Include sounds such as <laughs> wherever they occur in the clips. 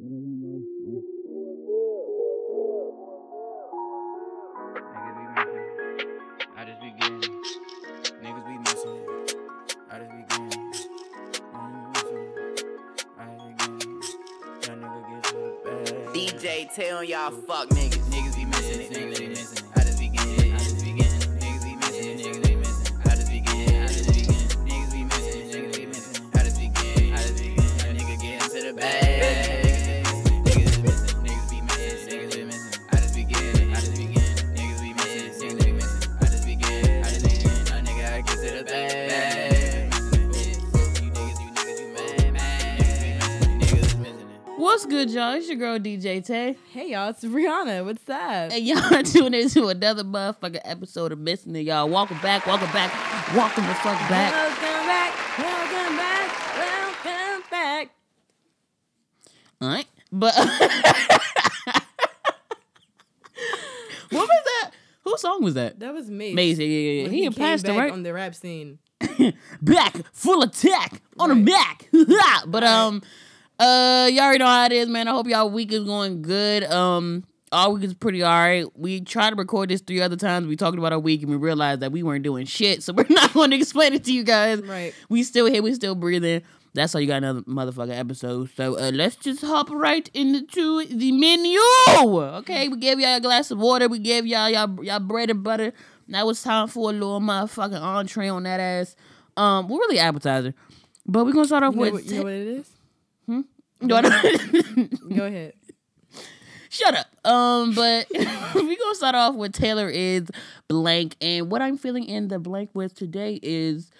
Niggas be missing. I just be getting. Niggas be missing. I just be getting. Niggas missing. I just be getting. That nigga get to the. DJ tell y'all fuck niggas. Niggas be missing it, niggas be missing it. Good, y'all? It's your girl DJ Tay. Hey y'all, it's Rihanna. What's up? And y'all tune into another motherfucking episode of Missing It, y'all. Welcome back, welcome back, welcome the fuck back. Welcome back, welcome back, welcome back. Alright. But <laughs> what was that? Whose song was that? That was me. Maze, yeah, yeah, yeah. He, he came back right? on the rap scene. <laughs> back, full attack on Right. the back. <laughs> but um, uh, y'all already know how it is, man. I hope y'all week is going good. Um, our week is pretty alright. We tried to record this three other times. We talked about our week and we realized that we weren't doing shit, so <laughs> we're not going to explain it to you guys. Right. We still here. We still breathing. That's how you got another motherfucking episode. So uh, let's just hop right into the menu. Okay, we gave y'all a glass of water. We gave y'all y'all, y'all bread and butter. Now it's time for a little motherfucking entree on that ass. Um, we're really appetizer, but we're gonna start off You with. what, you know what it is? <laughs> Go ahead. Shut up. Um, but <laughs> we gonna start off with Taylor is blank, and what I'm feeling in the blank with today is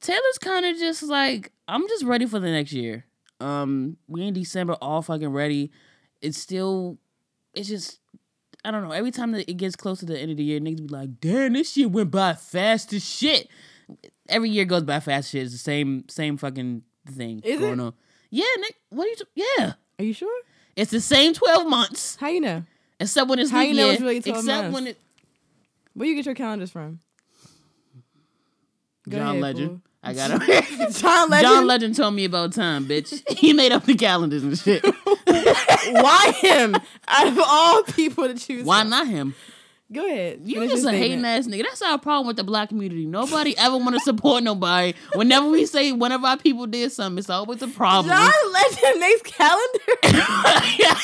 Taylor's kind of just like I'm just ready for the next year. Um, we in December, all fucking ready. It's still, it's just. I don't know. Every time that it gets close to the end of the year, niggas be like, "Damn, this shit went by fast as shit." Every year goes by fast as shit. It's the same, same fucking thing Is going it? on. Yeah, Nick. What are you? T- yeah, Are you sure? it's the same twelve months. How you know? Except when it's How you know year. it's really 12 Except months? when it Where you get your calendars from? Go John ahead, Legend. fool. I got him. <laughs> <laughs> John Legend. John Legend told me about time, bitch. he made up the calendars and shit. <laughs> Why him? Out of all people to choose, Why from. not him? Go ahead. You just a hating ass nigga. That's our problem with the black community. Nobody ever want to support <laughs> nobody. Whenever we say, one of our people did something, it's always a problem. John Legend makes calendar. <laughs>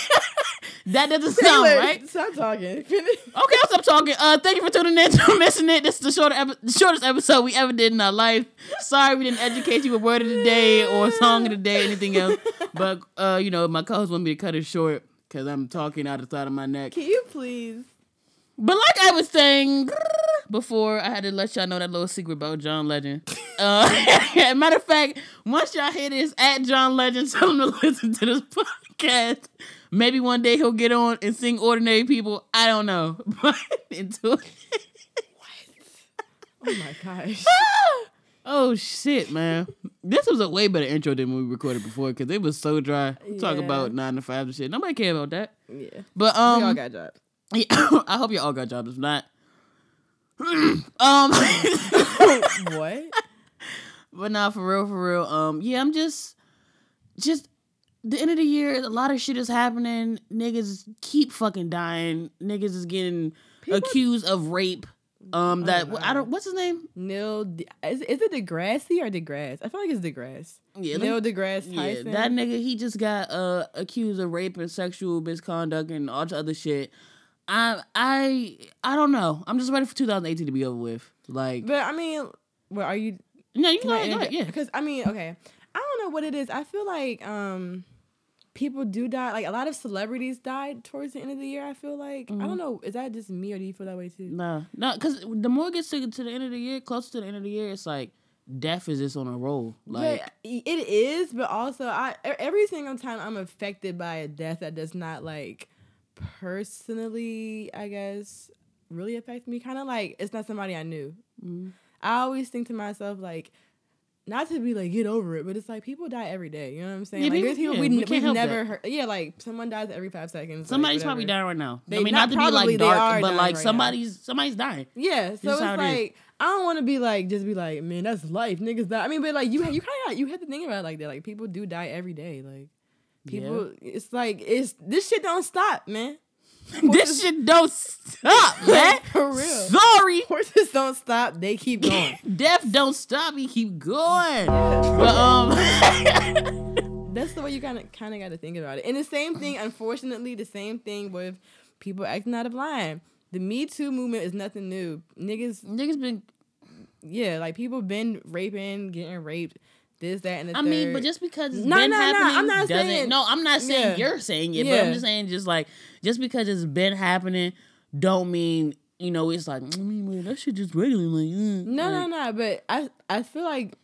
that doesn't sound Taylor, right. Stop talking. Finish. Okay, I'll stop talking. Uh, thank you for tuning in to <laughs> missing it. This is the short epi- shortest episode we ever did in our life. Sorry we didn't educate you with word of the day or song of the day, anything else. But uh, you know, my co-host want me to cut it short because I'm talking out the side of my neck. Can you please? But like I was saying before, I had to let y'all know that little secret about John Legend. <laughs> Uh, <laughs> matter of fact, once y'all hear this at John Legend, <laughs> tell him to listen to this podcast. Maybe one day he'll get on and sing "Ordinary People." I don't know, but into it. Oh my gosh. oh shit, man! This was a way better intro than we recorded before because it was so dry. Talk Yeah. about nine to five and shit. Nobody care about that. Yeah. But we all um, got jobs. Yeah, <coughs> I hope you all got jobs. If not, <coughs> um. <laughs> what? But nah, for real, for real. Um, yeah, I'm just, just the end of the year. A lot of shit is happening. Niggas keep fucking dying. Niggas is getting accused of rape. Um, that I don't. What's his name? Neil, De- is, is it Degrassi or DeGrasse? I feel like it's DeGrasse. Yeah, Neil me- deGrasse Yeah, that nigga. He just got uh accused of rape and sexual misconduct and all the other shit. I I I don't know. I'm just ready for 2018 to be over with. Like, but I mean, what are you? no, you Can go I ahead, go ahead, yeah. Because I mean, okay, I don't know what it is. I feel like um, people do die. Like a lot of celebrities died towards the end of the year. I feel like I Mm-hmm. don't know. Is that just me or do you feel that way too? No, no, because the more it gets to, to the end of the year, closer to the end of the year, it's like death is just on a roll. Like, but it is, but also I every single time I'm affected by a death that does not like personally, I guess, really affect me. Kind of like it's not somebody I knew. Mm-hmm. I always think to myself like. Not to be like get over it, but it's like people die every day. You know what I'm saying? Yeah, like there's people yeah, we, we we can't have help never that. heard. Yeah, like someone dies every five seconds. like, somebody's probably dying right now. They- I mean, not not, to be like dark, but like right now. somebody's somebody's dying. Yeah, so it's it is. like I don't want to be like just be like, man, that's life, niggas die. I mean, but like you you kind of you have to think about it like that. Like people do die every day. Like People, it's like it's this shit don't stop, man. <laughs> this shit don't stop, <laughs> man. For real. Sorry. Horses don't stop; they keep <laughs> going. Death don't stop me, keep going. But um That's the way you kind of kind of got to think about it. And the same thing, unfortunately, the same thing with people acting out of line. The Me Too movement is nothing new. Niggas, niggas been yeah, like people been raping, getting raped, this, that, and the I third. mean, but just because it's No, been no, no, happening, I'm not doesn't. saying- no, I'm not saying Yeah. you're saying it, but I'm just saying, just like, just because it's been happening, don't mean you know it's like. I mean, well, that shit just regular, like. mm, No, no, like, no. But I, I feel like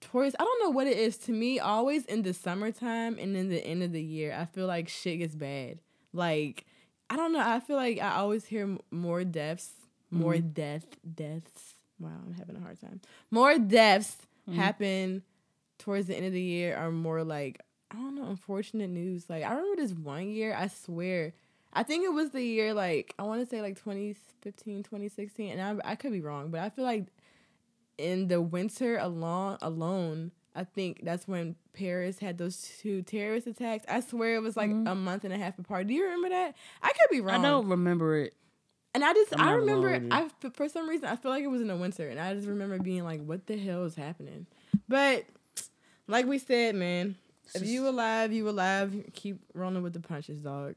towards I don't know what it is to me. Always in the summertime and in the end of the year, I feel like shit gets bad. Like I don't know. I feel like I always hear more deaths, more Mm-hmm. death, deaths. Wow, I'm having a hard time. More deaths Mm-hmm. happen towards the end of the year are more like I don't know, unfortunate news. Like I remember this one year, I swear. I think it was the year like I want to say like 2015, 2016 and I I could be wrong, but I feel like in the winter alone alone, I think that's when Paris had those two terrorist attacks. I swear it was like a month and a half apart. Do you remember that? I could be wrong. I don't remember it. And I just I remember I for some reason I feel like it was in the winter and I just remember being like what the hell is happening. But like we said, man, if you alive, you alive. Keep rolling with the punches, dog.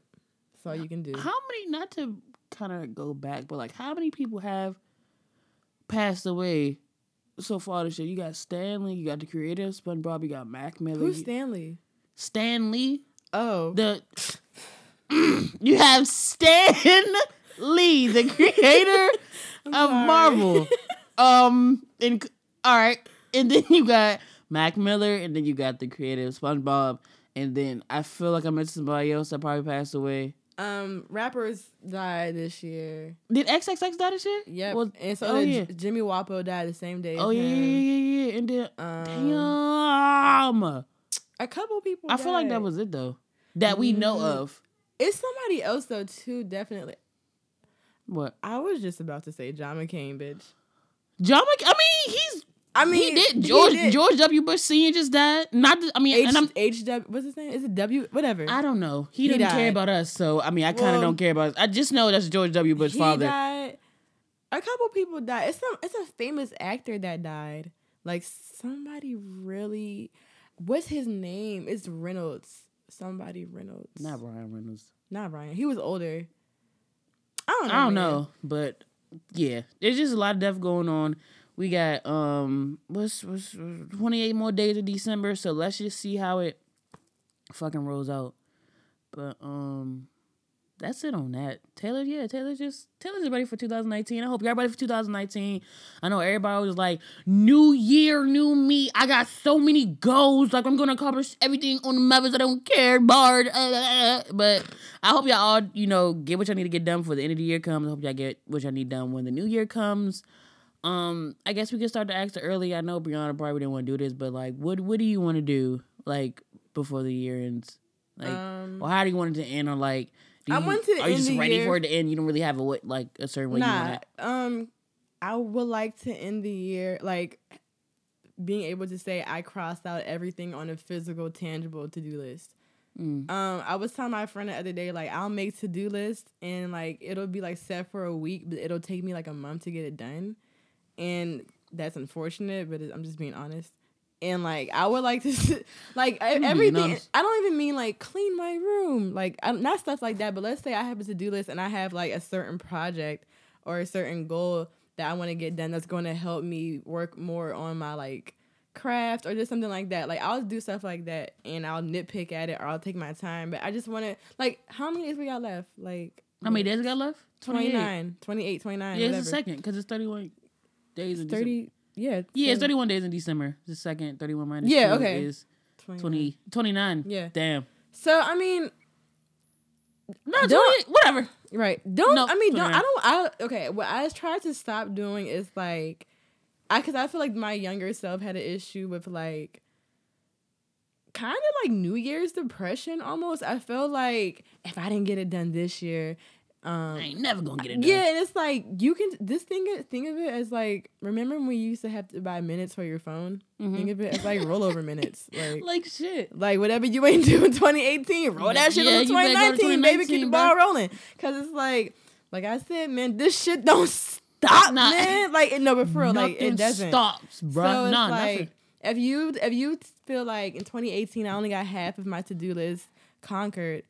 That's all you can do. How many? Not to kind of go back, but like, how many people have passed away so far this year? You got Stanley, you got the creator of SpongeBob, you got Mac Miller, Who's Stanley? Stan Oh, The <sniffs> you have Stan Lee, the <laughs> creator of sorry. Marvel. <laughs> Um, and all right, and then you got Mac Miller, and then you got the creator of SpongeBob, and then I feel like I mentioned somebody else that probably passed away. um, rappers died this year. Did XXX die this year? Yep. Well, and so oh, did yeah. J- Jimmy Wopo died the same day. Oh yeah, yeah, yeah, yeah, yeah. And then Um, damn, A couple people. I feel like that was it though. That we know Mm. of. It's somebody else though too. Definitely. What? I was just about to say John McCain, bitch. John Mc- I mean, he's I mean, he did. George did. George W. Bush Senior just died. Not. I mean, H, and I'm. H W. What's his name? Is it W? Whatever. I don't know. He, He didn't care about us, so I mean, I kind of Well, don't care about. Us. I just know that's George W. Bush's he father. died. A couple people died. It's some. It's a famous actor that died. Like somebody really. What's his name? It's Reynolds. Somebody Reynolds. Not Ryan Reynolds. Not Ryan. He was older. I don't know. I don't man. know, but yeah, there's just a lot of death going on. We got um, what's what's 28 more days of December, so let's just see how it fucking rolls out. But um, that's it on that. Taylor, yeah, Taylor just Taylor's ready for 2019. I hope you're ready for 2019. I know everybody was like, "New year, new me." I got so many goals. Like I'm gonna accomplish everything on the mothers. I don't care, Bard. Uh, but I hope y'all all, you know, get what y'all need to get done for the end of the year comes. I hope y'all get what y'all need done when the new year comes. Um, I guess we can start to ask early. I know Brianna probably didn't want to do this, but like, what what do you want to do like before the year ends? Like, Um, or how do you want it to end? Or like, do I you, want to are you just ready year- for it to end? You don't really have a what like a certain way Nah. Um, I would like to end the year like being able to say I crossed out everything on a physical, tangible to do list. Mm. Um, I was telling my friend the other day, like I'll make to do list and like it'll be like set for a week, but it'll take me like a month to get it done, and that's unfortunate. But I'm just being honest. And like I would like to, <laughs> like everything. I don't even mean like clean my room, like I, not stuff like that. But let's say I have a to do list and I have like a certain project or a certain goal that I want to get done that's going to help me work more on my like craft or just something like that. Like I'll do stuff like that and I'll nitpick at it or I'll take my time. But I just want to like how many days we got left? Like How many days we got left? 28. 29, 28, 29, Yeah, whatever. it's the second because it's 31 days in 30. 30 yeah. Yeah, it's 31 days in December. The second, 31 minus Yeah, two okay. is 29. 20, 29. Yeah. Damn. So I mean, No, Don't- 28, whatever. Right. Don't No, I mean don't I don't I okay, what I tried to stop doing is like I cuz I feel like my younger self had an issue with like kind of like New Year's depression almost. I feel like if I didn't get it done this year, I ain't never gonna get it done. Yeah, and it's like you can this thing think of it as like remember when you used to have to buy minutes for your phone? Think of it as like rollover minutes. <laughs> Like Mm-hmm. like shit. like whatever you ain't <laughs> do in 2018, roll that shit Yeah, on you better go 2019, baby, keep the ball bruh. rolling. Cause it's like like I said, man, this shit don't stop, Nah. man. Like no, but for real, like it doesn't. stops, bro. So it's nah, like nothing. if you if you feel like in 2018 I only got half of my to do list conquered,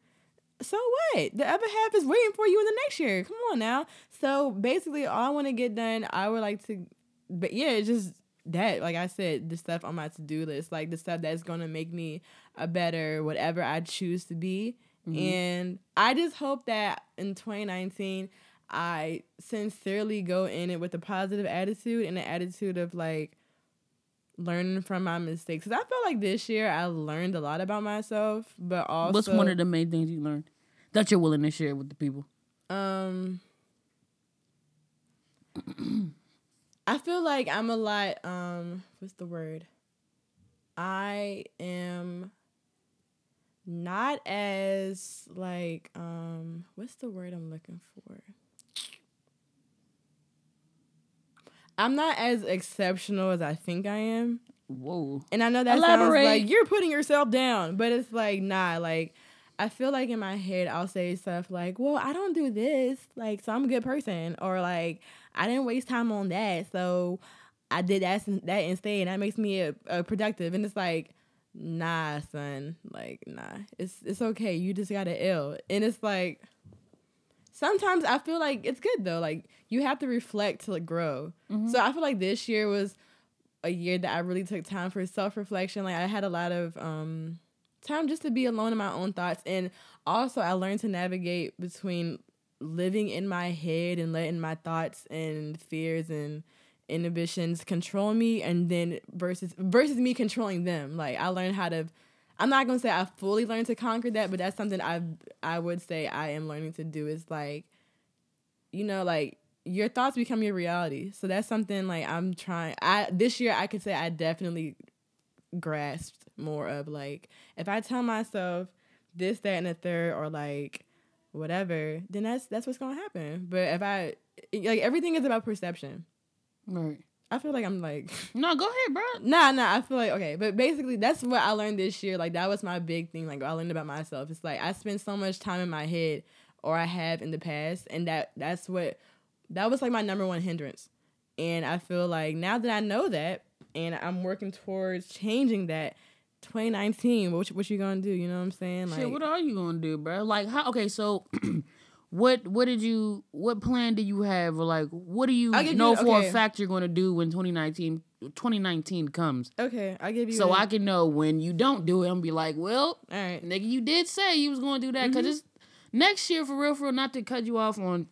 so what? The other half is waiting for you in the next year. Come on now. So basically, all I want to get done, I would like to, but yeah, it's just that. Like I said, the stuff on my to do list, like the stuff that's gonna make me a better whatever I choose to be. Mm-hmm. And I just hope that in 2019, I sincerely go in it with a positive attitude and an attitude of like learning from my mistakes. Cause I feel like this year I learned a lot about myself, but also What's one of the main things you learned that you're willing to share with the people? Um, I feel like I'm a lot. Um, what's the word? I am not as like um. What's the word I'm looking for? I'm not as exceptional as I think I am. Whoa. And I know that Elaborate. sounds like you're putting yourself down, but it's like nah, like I feel like in my head I'll say stuff like, "Well, I don't do this, like so I'm a good person," or like I didn't waste time on that, so I did that that instead. And that makes me a, a productive, and it's like, nah, son, like nah, it's it's okay. You just got to ill, and it's like sometimes I feel like it's good though. Like you have to reflect to like, grow. So I feel like this year was a year that I really took time for self reflection. Like I had a lot of um time just to be alone in my own thoughts, and also I learned to navigate between living in my head and letting my thoughts and fears and inhibitions control me, and then versus versus me controlling them. Like I learned how to. I'm not gonna say I fully learned to conquer that, but that's something I I would say I am learning to do. Is like, you know, like your thoughts become your reality. So that's something like I'm trying. I this year I could say I definitely grasped more of like if I tell myself this, that, and the third, or like whatever, then that's that's what's gonna happen. But if I like everything is about perception. Right. I feel like I'm like <laughs> No, go ahead, bro. Nah, nah. I feel like okay, but basically that's what I learned this year. Like that was my big thing. Like I learned about myself. It's like I spend so much time in my head, or I have in the past, and that that's what that was like my number one hindrance. And I feel like now that I know that, and I'm working towards changing that. 2019, what what you gonna do? You know what I'm saying? Like, Shit, what are you gonna do, bro? Like, how? Okay, so, <clears throat> what what did you what plan do you have, or like, what do you know you- for okay. a fact you're gonna do when 2019 2019 comes? okay, I give you. So a- I can know when you don't do it, I'm be like, well, all right. nigga, you did say you was gonna do that, Mm-hmm. cause it's next year for real, for real. Not to cut you off on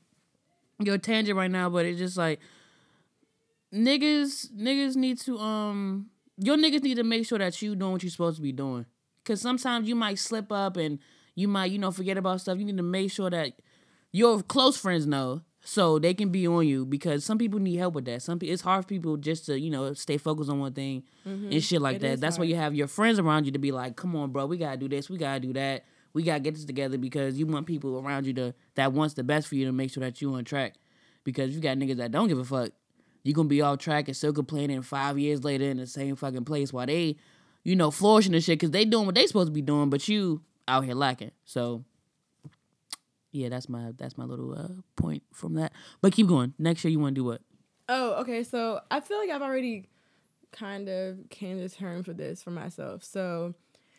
your tangent right now, but it's just like niggas niggas need to um your niggas need to make sure that you doing what you're supposed to be doing. Cause sometimes you might slip up and you might, you know, forget about stuff. You need to make sure that your close friends know so they can be on you because some people need help with that. Some people it's hard for people just to, you know, stay focused on one thing mm-hmm. and shit like It that. That's why you have your friends around you to be like, come on, bro, we gotta do this, we gotta do that. We gotta get this together because you want people around you to that wants the best for you to make sure that you on track. Because you got niggas that don't give a fuck you gonna be off track and still complaining five years later in the same fucking place while they, you know, flourishing and shit because they doing what they supposed to be doing, but you out here lacking. So, yeah, that's my that's my little uh, point from that. But keep going. Next year, you want to do what? Oh, okay. So I feel like I've already kind of came to terms with this for myself. So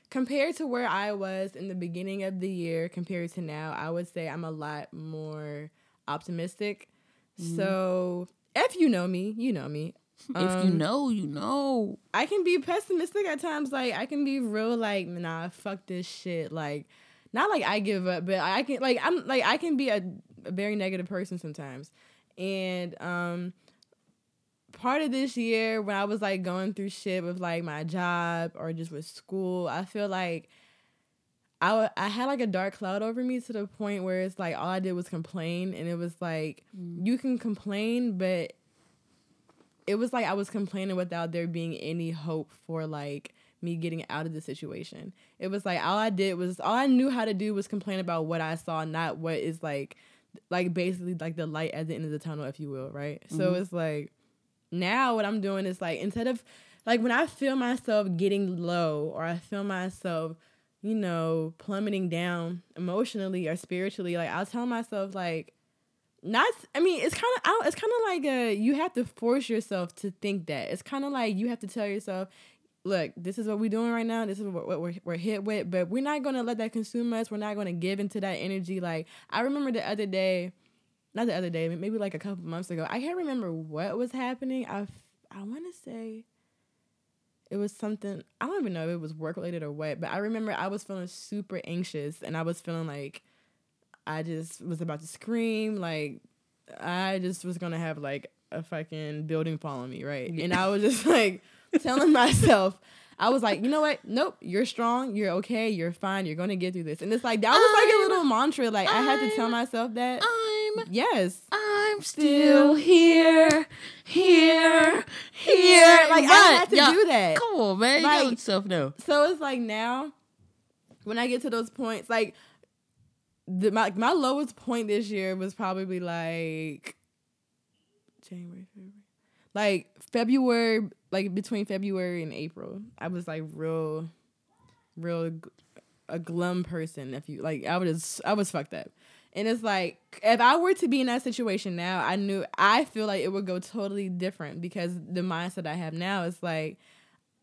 compared to where I was in the beginning of the year compared to now, I would say I'm a lot more optimistic. So if you know me, you know me. if you Um, know, you know. I can be pessimistic at times. Like I can be real like, nah, fuck this shit. Like not like I give up, but I can like I'm like I can be a, a very negative person sometimes. And um part of this year when I was like going through shit with like my job or just with school, I feel like I, I had like a dark cloud over me to the point where it's like all I did was complain and it was like you can complain but it was like I was complaining without there being any hope for like me getting out of the situation. It was like all I did was all I knew how to do was complain about what I saw, not what is like like basically like the light at the end of the tunnel, if you will, right? So Mhm. it's like now what I'm doing is like instead of like when I feel myself getting low or I feel myself, you know, plummeting down emotionally or spiritually, like I'll tell myself like not I mean it's kind of I it's kind of like a you have to force yourself to think that. It's kind of like you have to tell yourself look, this is what we're doing right now. This is what, what we're, we're hit with, but we're not going to let that consume us. We're not going to give into that energy. Like, I remember the other day, not the other day, maybe like a couple months ago, I can't remember what was happening. I, I want to say it was something, I don't even know if it was work related or what, but I remember I was feeling super anxious and I was feeling like I just was about to scream. Like, I just was going to have like a fucking building fall on me, right? And I was just <laughs> like, telling myself, I was like, you know what? Nope, you're strong. You're okay. You're fine. You're gonna get through this. And it's like that was like a little mantra. Like I had to tell myself that. I'm Yes. I'm Still here, here, here. Like I But, had to do that. Come on, man. You Like- know yourself no. So it's like now, when I get to those points, like the my my lowest point this year was probably like January, February, like February, like between February and April. I was like real, real a glum person. If you like, I was I was fucked up. And it's like if I were to be in that situation now, I knew I feel like it would go totally different because the mindset I have now is like,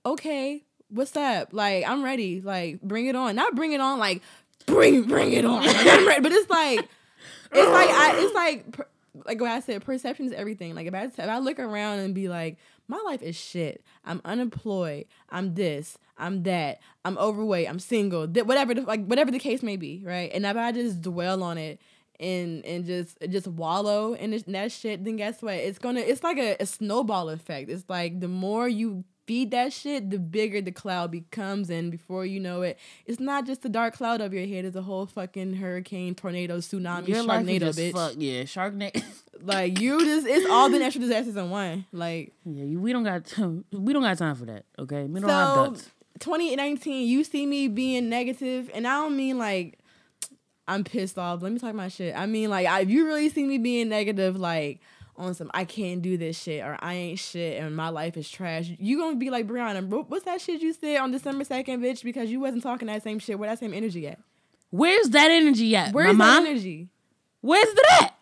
okay, what's up? Like I'm ready. Like bring it on. Not bring it on. Like bring bring it on. <laughs> But it's like it's like I it's like like what I said. Perception is everything. Like if I if I look around and be like, my life is shit. I'm unemployed. I'm this. I'm that. I'm overweight. I'm single. Th- whatever the, like whatever the case may be, right? And if I just dwell on it and and just just wallow in, this, in that shit, then guess what? It's gonna it's like a, a snowball effect. It's like the more you feed that shit, the bigger the cloud becomes, and before you know it, it's not just the dark cloud over your head. It's a whole fucking hurricane, tornado, tsunami, Your sharknado, bitch. fuck yeah, Sharknado. <laughs> Like you just it's all the natural disasters in one. Like yeah, we don't got time. <laughs> We don't got time for that. Okay, we don't have so 2019, you see me being negative, and I don't mean like I'm pissed off. Let me talk my shit. I mean like I, if you really see me being negative, like on some I can't do this shit or I ain't shit and my life is trash. You gonna be like Brianna, what's that shit you said on December 2nd, bitch? Because you wasn't talking that same shit. Where that same energy at? Where's that energy at? Where's my that mom? energy? Where's that at?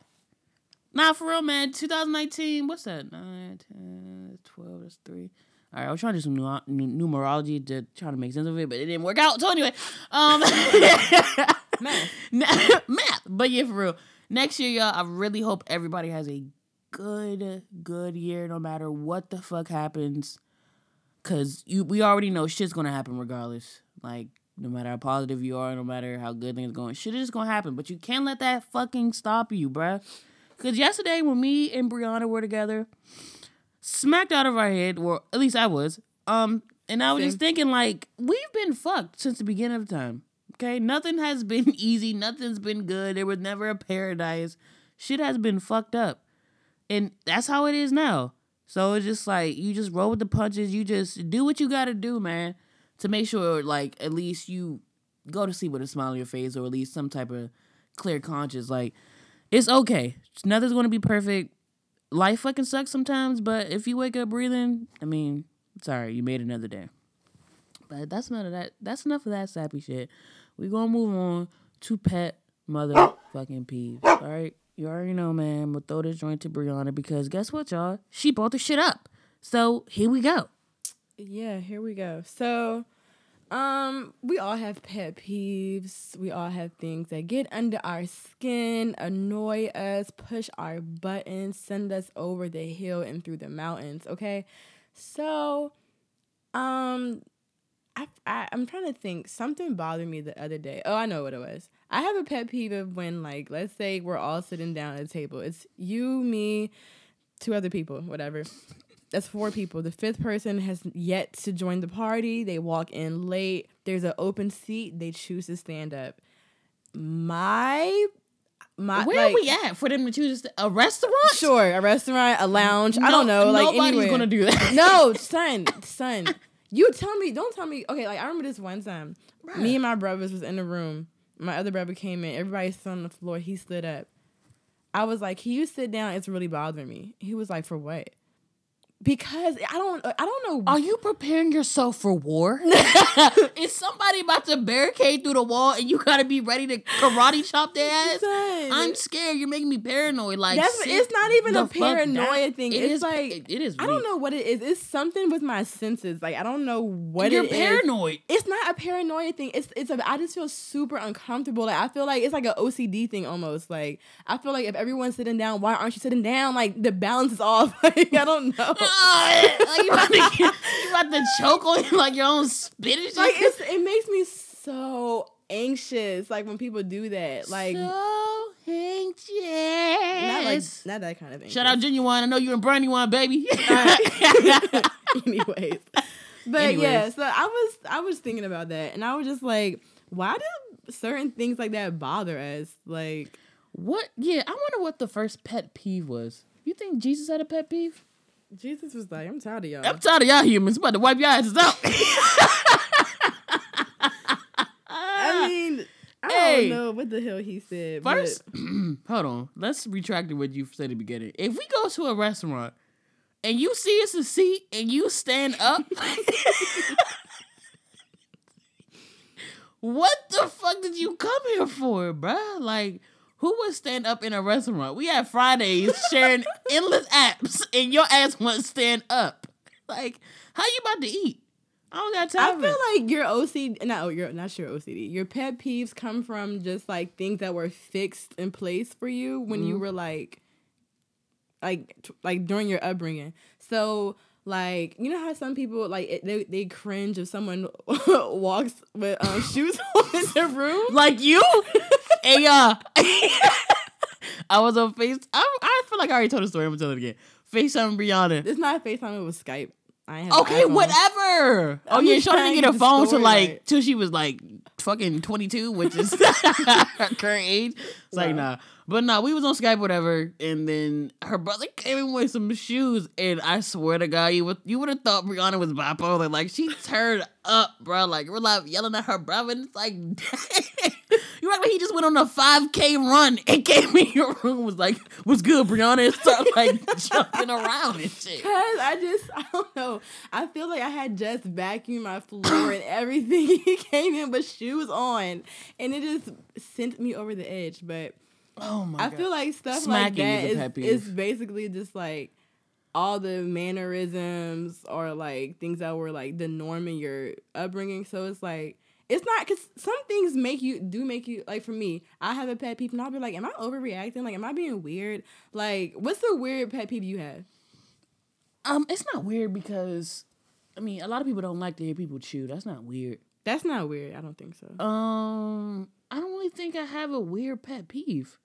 Nah, for real, man. 2019. What's that? 9, 10, 12, that's 3. All right, I was trying to do some nu- numerology to try to make sense of it, but it didn't work out. So anyway, um, <laughs> <laughs> Math. math. But yeah, for real. Next year, y'all, I really hope everybody has a good, good year, no matter what the fuck happens. Cause you, we already know shit's gonna happen regardless. Like no matter how positive you are, no matter how good things going, shit is just gonna happen. But you can't let that fucking stop you, bruh. Cause yesterday when me and Brianna were together, smacked out of our head, or at least I was. Um, and I was just thinking like we've been fucked since the beginning of time. Okay, nothing has <laughs> been easy. Nothing's been good. There was never a paradise. Shit has been fucked up, and that's how it is now. So it's just like you just roll with the punches. You just do what you got to do, man, to make sure like at least you go to sleep with a smile on your face, or at least some type of clear conscience. Like it's okay. Nothing's gonna be perfect. Life fucking sucks sometimes, but if you wake up breathing, I mean, sorry, you made another day. But that's none of that. That's enough of that sappy shit. We gonna move on to pet motherfucking peeves. All right, you already know, man. Gonna throw this joint to Brianna because guess what, y'all? She brought the shit up. So here we go. Yeah, here we go. So, um, we all have pet peeves. We all have things that get under our skin, annoy us, push our buttons, send us over the hill and through the mountains. Okay, so, um, I, I I'm trying to think. Something bothered me the other day. Oh, I know what it was. I have a pet peeve of when, like, let's say we're all sitting down at a table. It's you, me, two other people, whatever. That's four people. The fifth person has yet to join the party. They walk in late. There's an open seat. They choose to stand up. My, my, Where like, are we at for them to choose a restaurant? Sure, a restaurant, a lounge. I don't know. Like nobody's anywhere. gonna do that. no, son, son. <laughs> You tell me. Don't tell me. Okay, like I remember this one time. Me and my brothers was in the room. My other brother came in. Everybody stood on the floor. He stood up. I was like, "Can you sit down? It's really bothering me." He was like, "For what?" Because I don't, I don't know. Are you preparing yourself for war? <laughs> Is somebody about to barricade through the wall and you gotta be ready to karate chop their ass? I'm scared. You're making me paranoid. Like it's not even a paranoia thing. It it's is- like it- it is. I don't know what it is. It's something with my senses. Like I don't know what You're it is. paranoid. It's not a paranoia thing. It's it's a. I just feel super uncomfortable. Like I feel like it's like an OCD thing almost. Like I feel like if everyone's sitting down, why aren't you sitting down? Like the balance is off. <laughs> Like I don't know. Like you about, to, <laughs> you about to choke on like your own spinach. like it's it makes me so anxious. Like when people do that. Like so anxious. not like not that kind of thing. Shout out Genuine. I know you and Brandy one, baby. <laughs> <laughs> anyways but Anyways. yeah so i was i was thinking about that and i was just like why do certain things like that bother us like what? Yeah, I wonder what the first pet peeve was. You think Jesus had a pet peeve? Jesus was like i'm tired of y'all I'm tired of y'all humans. I'm about to wipe your asses out. i mean i Hey. don't know what the hell he said First, <clears throat> hold on. Let's retract what you said at the beginning. If we go to a restaurant and you see it's a seat and you stand up, <laughs> what the fuck did you come here for, bruh? Like, who would stand up in a restaurant? We have Fridays sharing <laughs> endless apps, and your ass won't stand up. Like, how you about to eat? I don't got time. I for it. feel like your OCD, no, your not your OCD. Your pet peeves come from just like things that were fixed in place for you when Mm-hmm. you were like, like, like during your upbringing. So, like, you know how some people like it, they they cringe if someone <laughs> walks with um, shoes <laughs> on in their room. like you. Hey, <laughs> uh, I was on Face. I, I feel like I already told the story. I'm gonna tell it again. FaceTime Brianna. It's not FaceTime. It was Skype. I Okay, whatever. Oh yeah, just trying didn't to get the phone till like right. till she was like fucking 22, which is <laughs> <laughs> her current age. Like nah. But nah, we was on Skype, whatever, and then her brother came in with some shoes, and I swear to God, you would you would have thought Brianna was bipolar. Like she turned up, bro. Like we're like yelling at her brother, and it's like, dang. <laughs> you act like he just went on a 5K run and <laughs> came in your room, was like, "What's good, Brianna?" and started like <laughs> jumping around and shit. Cause I just I don't know. I feel like I had just vacuumed my floor and everything. He came in with shoes on, and it just sent me over the edge. But Oh my god. I God. feel like stuff Smacking like that is a is, is basically just like all the mannerisms or like things that were like the norm in your upbringing. So it's like it's not because some things make you do make you like for me. I have a pet peeve, and I'll be like, "Am I overreacting? Like, am I being weird? Like, what's the weird pet peeve you have?" Um, it's not weird because I mean a lot of people don't like to hear people chew. That's not weird. That's not weird. I don't think so. Um, I don't really think I have a weird pet peeve.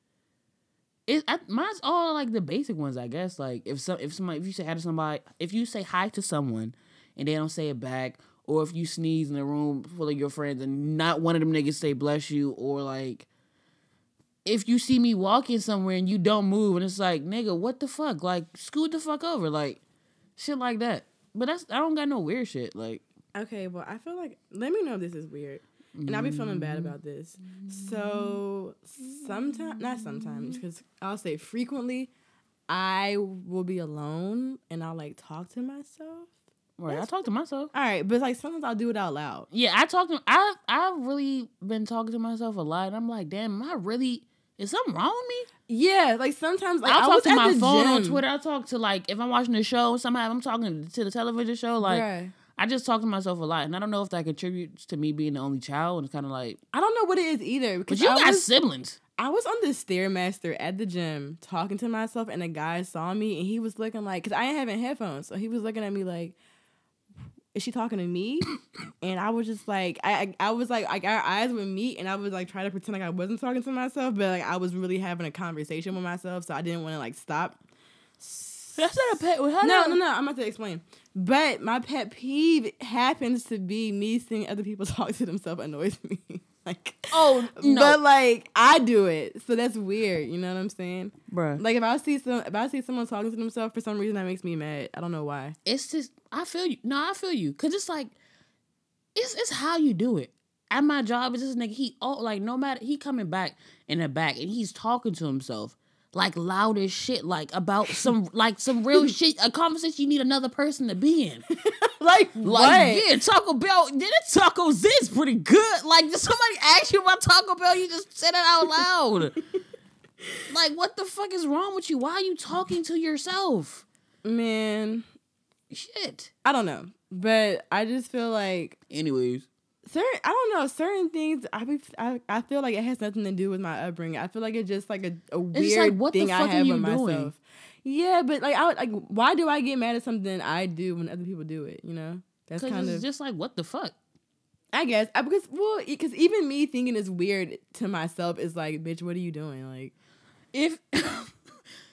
It I, mine's all like the basic ones, I guess. Like if some if somebody if you say hi to somebody if you say hi to someone and they don't say it back, or if you sneeze in a room full of your friends and not one of them niggas say bless you, or like if you see me walking somewhere and you don't move and it's like nigga what the fuck like scoot the fuck over like shit like that. But that's I don't got no weird shit like. Okay, well, I feel like let me know if this is weird, and I'll be feeling bad about this. So sometimes, not sometimes, because I'll say frequently, I will be alone and I'll like talk to myself. Right, I talk to myself. All right, but like sometimes I'll do it out loud. Yeah, I talk to I I've really been talking to myself a lot. And I'm like, damn, am I really is something wrong with me? Yeah, like sometimes like I'll talk to my phone on. Twitter. I talk to like if I'm watching a show somehow I'm talking to the television show. Like Right. I just talk to myself a lot, and I don't know if that contributes to me being the only child. And it's kind of like, I don't know what it is either. but Because you I got was, siblings. I was on the stairmaster at the gym talking to myself, and a guy saw me, and he was looking like, because I ain't having headphones, so he was looking at me like, "Is she talking to me?" <coughs> and I was just like, I, I, I was like, like our eyes would meet, and I was like trying to pretend like I wasn't talking to myself, but like I was really having a conversation with myself, so I didn't want to like stop. That's not a pet. No, no, no. I'm about to explain. But my pet peeve happens to be me seeing other people <laughs> talk to themselves annoys me. <laughs> like, Oh no, but like I do it, so that's weird. You know what I'm saying? bruh. Like if I see some, if I see someone talking to themselves for some reason, that makes me mad. I don't know why. it's just I feel you. No, I feel you. Cause it's like it's it's how you do it. At my job, it's this nigga. He oh like no matter he coming back in the back and he's talking to himself. Like loud as shit, like about some <laughs> like some real shit, a conversation you need another person to be in. <laughs> like <laughs> Like, what? yeah, Taco Bell, yeah, that tacos is pretty good. Like, did somebody ask you about Taco Bell? You just said it out loud. like, what the fuck is wrong with you? Why are you talking to yourself? Man, Shit. I don't know, but I just feel like Anyways. Certain I don't know certain things I be I, I feel like it has nothing to do with my upbringing. I feel like it's just like a, a weird like, thing I have with doing? myself. Yeah, but like I like why do I get mad at something I do when other people do it? You know, that's kind it's of just like, what the fuck? I guess I, because well because even me thinking it's weird to myself is like bitch what are you doing like If <laughs>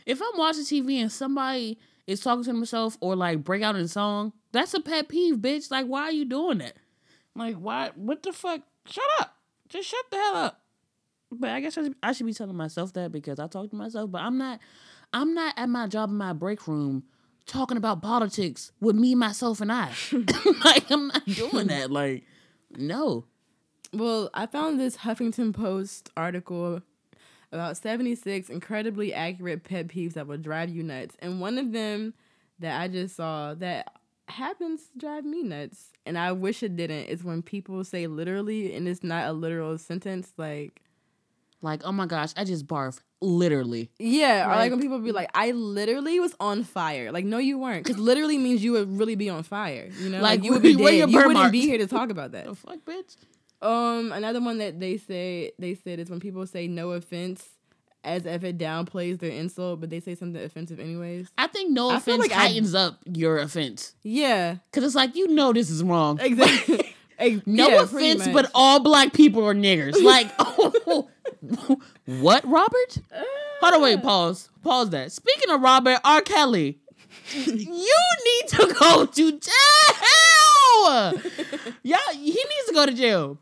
if I'm watching TV and somebody is talking to themselves or like break out in song, that's a pet peeve, bitch. Like, why are you doing that? Like, why? What the fuck? Shut up. Just shut the hell up. But I guess I should, I should be telling myself that because I talk to myself. But I'm not. I'm not at my job in my break room talking about politics with me, myself, and I. <laughs> like, I'm not doing that. <laughs> Like, no. Well, I found this Huffington Post article about 76 incredibly accurate pet peeves that would drive you nuts. And one of them that I just saw that happens to drive me nuts, and I wish it didn't, is when people say literally and it's not a literal sentence. Like, Like, oh my gosh, I just barf Literally. yeah, or like Like- when people be like, I literally was on fire. Like, no, you weren't. Because literally means you would really be on fire. You know? Like, you would be dead. You wouldn't be here to <laughs> talk about that. The fuck, bitch? Um, another one that they say they said is when people say no offense as if it downplays their insult, but they say something offensive anyways. I think no I offense like I- up your offense. Yeah, Cause it's like you know this is wrong. <laughs> exactly. <laughs> No yeah, offense, but all black people are niggers. <laughs> Like, what, Robert? Uh, Hold on, wait, pause, pause that. Speaking of Robert R. Kelly, you need to go to jail. Yeah, he needs to go to jail.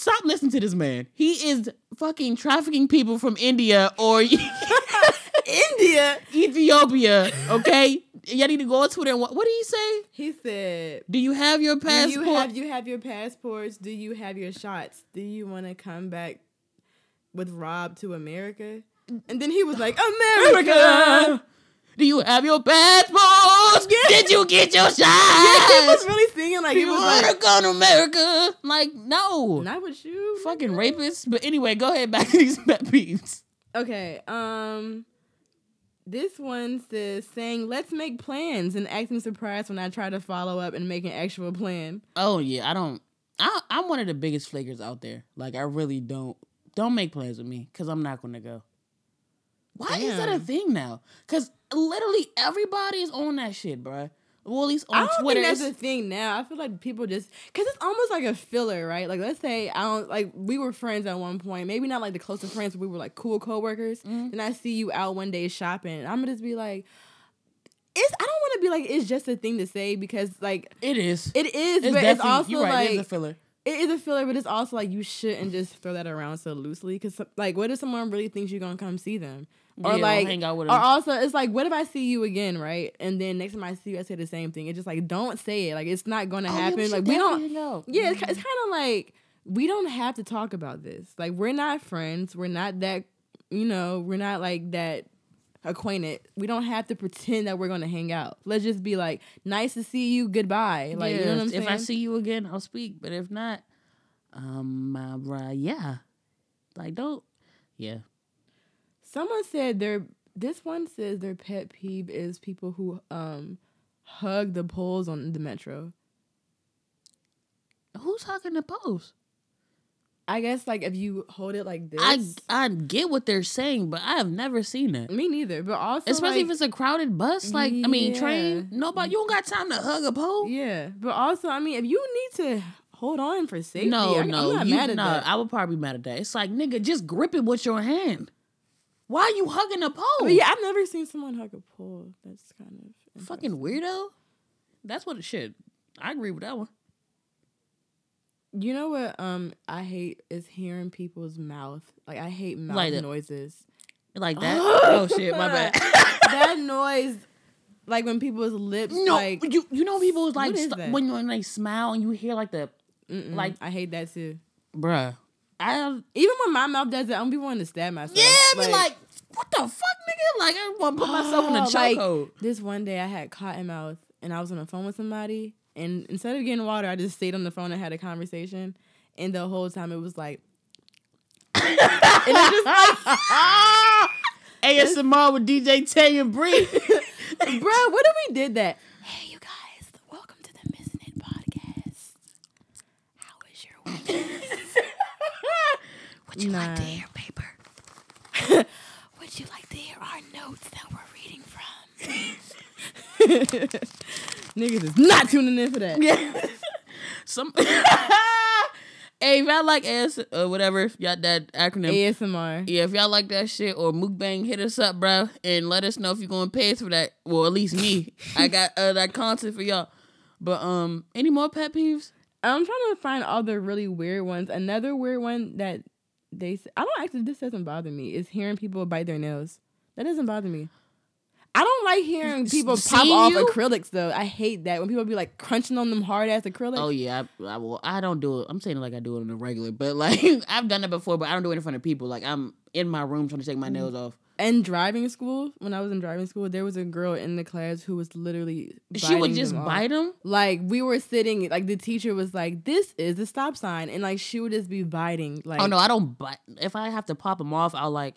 Stop listening to this man. He is fucking trafficking people from India or <laughs> India. Ethiopia. Okay, y'all need to go on Twitter and what? What did he say? He said, Do you have your "Do passport? you have you have your passports? Do you have your shots? Do you want to come back with Rob to America?" And then he was like, "America." America? Do you have your passports? Did you get your shots? Yeah, he was really singing like he you was like, go to America? Like, no. "Not with you." Fucking rapists. But anyway, go ahead back to these <laughs> pet peeves. Okay. Um this one says saying let's make plans and acting surprised when I try to follow up and make an actual plan. Oh yeah, I don't I I'm one of the biggest flakers out there. Like I really don't don't make plans with me because I'm not gonna go. Why is that a thing now? Because literally everybody is on that shit, bruh. Well, at least I on don't Twitter. think that's the thing now. I feel like people just because it's almost like a filler, right? Like let's say I don't like we were friends at one point, maybe not like the closest friends, but we were like cool coworkers. Mhm. Then I see you out one day shopping, I'm gonna just be like, it's I don't want to be like it's just a thing to say because like it is. it is, It's but it's also you're right, like it is a filler. it is a filler, but it's also like you shouldn't just throw that around so loosely. Because like, what if someone really thinks you're gonna come see them, or Yeah, like, hang out with or also it's like, what if I see you again, right? And then next time I see you, I say the same thing. It's just like, don't say it. Like, it's not gonna Oh, yeah, happen. like, we don't. know. Yeah, it's, it's kind of like we don't have to talk about this. Like, we're not friends. We're not that. You know, we're not like that acquainted. We don't have to pretend that we're gonna hang out. Let's just be like, nice to see you. Goodbye. Like, you know what I'm saying? if I see you again, I'll speak. But if not, um, uh, yeah, like don't, yeah. Someone said their this one says their pet peeve is people who um hug the poles on the metro. Who's hugging the poles? I guess like if you hold it like this. I I get what they're saying, but I have never seen that. me neither, but also Especially like, if it's a crowded bus, like I mean, train. Nobody, you don't got time to hug a pole. yeah, but also I mean if you need to hold on for safety, no, I, no, I'm not you, mad at nah, that. I would probably be mad at that. It's like nigga, just grip it with your hand. Why are you hugging a pole? But yeah, I've never seen someone hug a pole. That's kind of fucking weirdo. That's what it should. I agree with that one. You know what? Um, I hate is hearing people's mouth. Like I hate mouth Like noises. Like that. <laughs> oh shit, my bad. <laughs> that noise, like when people's lips, No, like you you know people like st- when when they smile and you hear like the mm-mm, like- I hate that too. bruh. I Even when my mouth does it, I'm be wanting to stab myself. yeah, be like, what the fuck, nigga? like I want to put myself in a Oh, like, chokehold. This one day I had cotton mouth and I was on the phone with somebody and instead of getting water, I just stayed on the phone and had a conversation. And the whole time it was like and it's just like <laughs> ASMR with DJ Tay and Bree. <laughs> Bro, what if we did that? Hey, you guys, welcome to the Missing It podcast. How is your week? Would you like to hear paper? <laughs> Would you like to hear our notes that we're reading from? <laughs> Niggas is not tuning in for that. Yeah. <laughs> Some. hey, if y'all like AS or whatever, y'all that acronym. ASMR. Yeah, if y'all like that shit or mukbang, hit us up, bro, and let us know if you're going to pay us for that. Well, at least me. I got uh, that content for y'all. But um, any more pet peeves? I'm trying to find all the really weird ones. Another weird one that they I don't actually this doesn't bother me is hearing people bite their nails. That doesn't bother me. I don't like hearing people pop off you? acrylics though. I hate that when people be like crunching on them hard ass acrylics. Oh yeah, I, I well, I don't do it. I'm saying it like I do it on a regular, but like <laughs> I've done it before, but I don't do it in front of people. Like I'm in my room trying to take my Mm. nails off. And driving school, when I was in driving school, there was a girl in the class who was literally She would just them bite them. Like we were sitting, like the teacher was like, "This is the stop sign," and like she would just be biting. Like, Oh no, I don't bite. If I have to pop them off, I'll like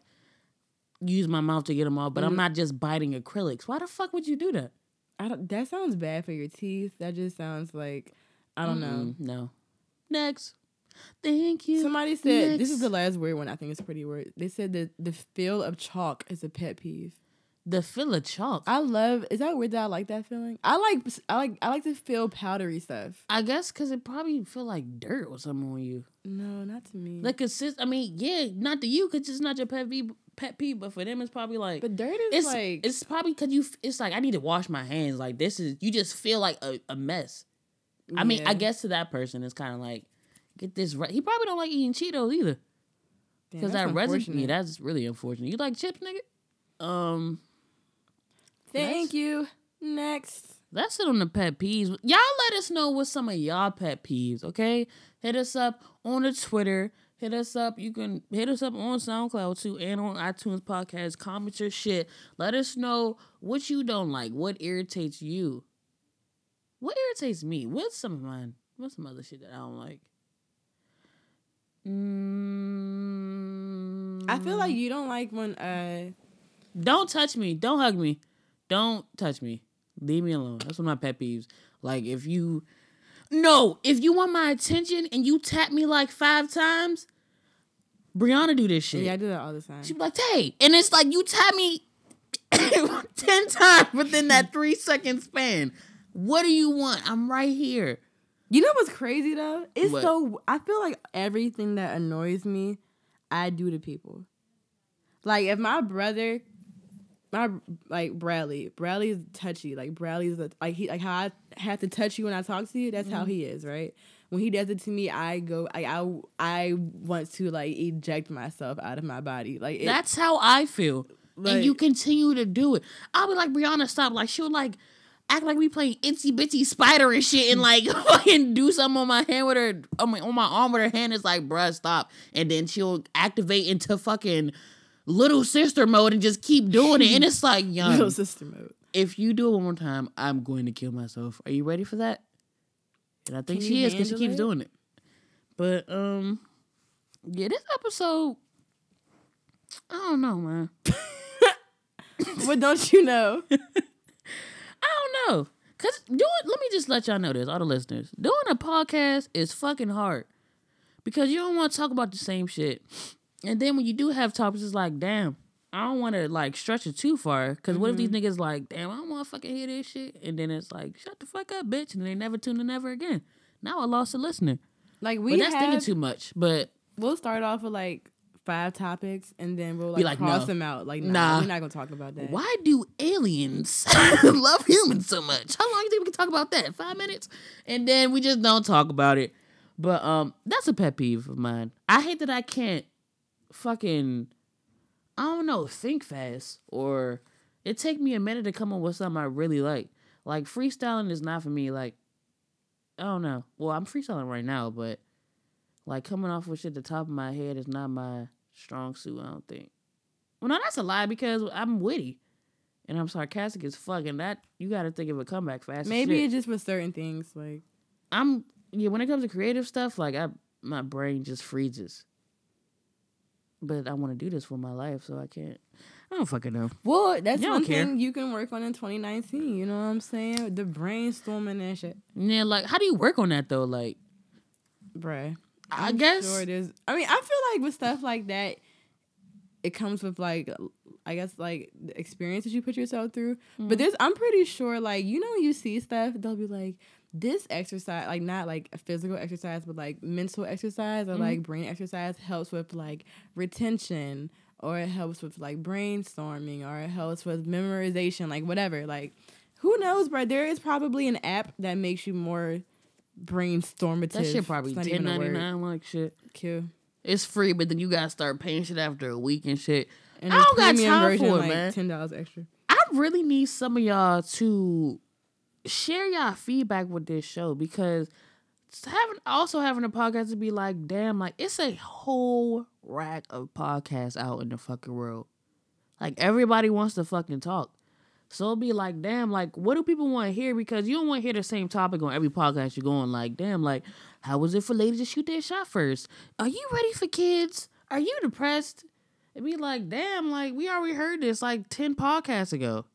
use my mouth to get them off. But Mm-hmm. I'm not just biting acrylics. Why the fuck would you do that? I don't. That sounds bad for your teeth. That just sounds like I don't know. Mm, no. Next. Thank you. Somebody said this is the last weird one. I think it's pretty weird. They said that the feel of chalk is a pet peeve. the feel of chalk. I love. Is that weird that I like that feeling? I like. I like. I like to feel powdery stuff. I guess because it probably feel like dirt or something on you. No, not to me. Like consist. I mean, yeah, not to you because it's not your pet peeve. Pet peeve, but for them, it's probably like but dirt is it's like. it's probably because you. It's like I need to wash my hands. Like this is you just feel like a, a mess. I mean, I guess to that person, it's kind of like get this. right. he probably don't like eating Cheetos either because that resin. unfortunate. Yeah, that's really unfortunate. You like chips, nigga? Um, Thank you. Next. that's it on the pet peeves. Y'all let us know what some of y'all pet peeves. Okay, hit us up on the Twitter. Hit us up. You can hit us up on SoundCloud too and on iTunes podcast. Comment your shit. Let us know what you don't like. What irritates you. What irritates me? What's some of mine? What's some other shit that I don't like? Mm, I feel like you don't like when uh don't touch me. Don't hug me. Don't touch me. Leave me alone. That's one of my pet peeves. Like if you No, if you want my attention and you tap me like five times, Brianna do this shit. yeah I do that all the time. She be like, hey. And it's like you tap me <coughs> ten times within that three second span. What do you want? I'm right here. You know what's crazy though? It's What? so I feel like everything that annoys me, I do to people. Like if my brother, my like Bradley, Bradley's touchy. Like Bradley's a, like he like how I have to touch you when I talk to you. That's Mm-hmm. how he is, right? When he does it to me, I go I I, I want to like eject myself out of my body. Like it, That's how I feel. and you continue to do it. I'll be like, Brianna, stop. Like, she'll like act like we playing itsy bitsy spider and shit and like <laughs> fucking do something on my hand with her, on my, on my arm with her hand. It's like, bruh, stop. And then she'll activate into fucking little sister mode and just keep doing it. And it's <laughs> like, young, little sister mode. if you do it one more time, I'm going to kill myself. Are you ready for that? And I think Can she is because she keeps it? doing it. But um, yeah, this episode, I don't know, man. <laughs> but don't you know? I don't know. Cause doing let me just let y'all know this, all the listeners. Doing a podcast is fucking hard. Because you don't want to talk about the same shit. And then when you do have topics, it's like, damn, I don't want to like stretch it too far. because what if these Mm-hmm. niggas like, damn, I don't want to fucking hear this shit. And then it's like, shut the fuck up, bitch. And they never tune in ever again. Now I lost a listener. Like we but that's thinking too much. But we'll start off with like five topics and then we'll like, like, cross no. them out. Like, nah, Nah. we're not gonna talk about that. why do aliens <laughs> love humans so much? How long do you think we can talk about that? Five minutes? And then we just don't talk about it. But um, that's a pet peeve of mine. I hate that I can't fucking I don't know, think fast or it take me a minute to come up with something I really like. Like freestyling is not for me. Like I don't know. Well, I'm freestyling right now, but like coming off with shit at the top of my head is not my strong suit. I don't think. Well, no, that's a lie because I'm witty, and I'm sarcastic as fuck. And that you got to think of a comeback fast. Maybe it's just with certain things. Like I'm yeah. When it comes to creative stuff, like I my brain just freezes. But I want to do this for my life, so I can't. I don't fucking know. Well, that's You one thing you can work on in 2019. You know what I'm saying? The brainstorming and shit, Yeah, like how do you work on that though? Like bruh. I I'm guess sure it is. I mean, I feel like with stuff like that, it comes with like, I guess like the experiences you put yourself through. Mm. But there's, I'm pretty sure, like you know, when you see stuff, they'll be like, this exercise, like not like a physical exercise, but like mental exercise or Mm-hmm. like brain exercise helps with like retention. Or it helps with like brainstorming, or it helps with memorization, like whatever. Like, who knows, bro? There is probably an app that makes you more brainstormative. that shit probably ten ninety nine. Like shit, Q. it's free, but then you gotta start paying shit after a week and shit. And I don't got time version, for it, like man. Ten dollars extra. I really need some of y'all to share y'all feedback with this show because having also having a podcast to be like, damn, like it's a whole rack of podcasts out in the fucking world. Like everybody wants to fucking talk. So it'll be like, damn, like what do people want to hear? Because you don't want to hear the same topic on every podcast you're going. Like, damn, like how was it for ladies to shoot their shot first? Are you ready for kids? Are you depressed? It'd be like, damn, like we already heard this like ten podcasts ago.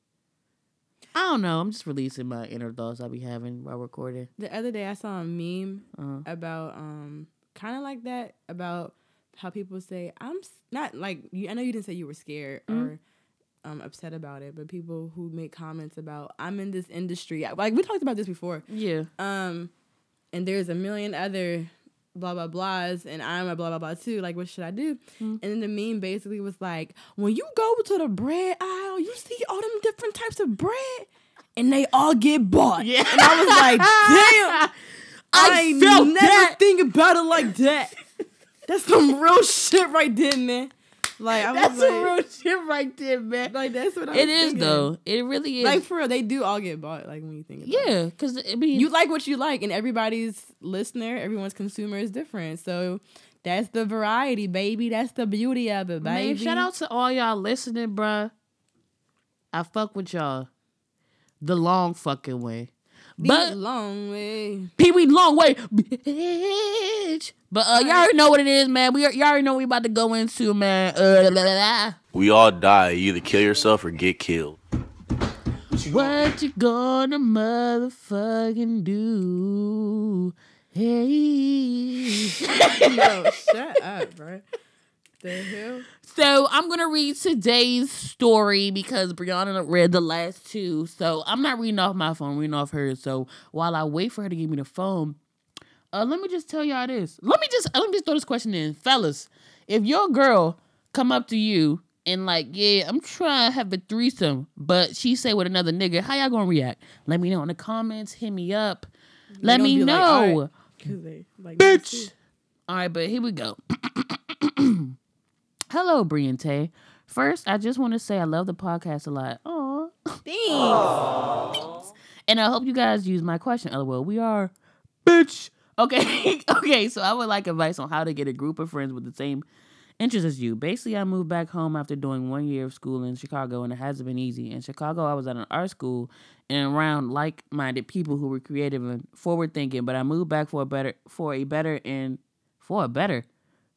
I don't know. I'm just releasing my inner thoughts I'll be having while recording. The other day I saw a meme Uh, about um kind of like that about how people say I'm s- not like you. I know you didn't say you were scared Mm-hmm. or um upset about it, but people who make comments about I'm in this industry. Like we talked about this before. yeah. Um, and there's a million other blah blah blahs, and I'm a blah blah blah too. Like, what should I do? Mm. And then the meme basically was like, when you go to the bread aisle, you see all them different types of bread, and they all get bought. Yeah. And I was like, damn, <laughs> I, I felt never that. think about it like that. <laughs> That's some real shit right there, man. Like I was That's like, some real shit right there, man. like that's what I It was is thinking. though. It really is. Like for real, they do all get bought. Like when you think about it. yeah, because I mean, you like what you like, and everybody's listener, everyone's consumer is different. So that's the variety, baby. That's the beauty of it, baby. man, shout out to all y'all listening, bruh. I fuck with y'all the long fucking way. The But long way. Peewee Longway, bitch. But uh, y'all already know what it is, man. We y'all already know what we about to go into, man. Uh, la, la, la. We all die. You either kill yourself or get killed. What you gonna motherfucking do? Hey. No, shut up, bro. The hell? So I'm gonna read today's story because Brianna read the last two. So I'm not reading off my phone, reading off hers. So while I wait for her to give me the phone, uh, let me just tell y'all this. Let me just let me just throw this question in, fellas. If your girl come up to you and like, yeah, I'm trying to have a threesome, but she say with another nigga, how y'all gonna react? Let me know in the comments. Hit me up. Let me know. like, right. Like Bitch. All right, but here we go. <clears throat> Hello, Briante. First, I just want to say I love the podcast a lot. Aw. Thanks. And I hope you guys use my question. LOL. We are bitch. Okay. <laughs> okay, so I would like advice on how to get a group of friends with the same interests as you. Basically, I moved back home after doing one year of school in Chicago, and it hasn't been easy. In Chicago, I was at an art school and around like-minded people who were creative and forward-thinking. But I moved back for a better, for a better, and for a better,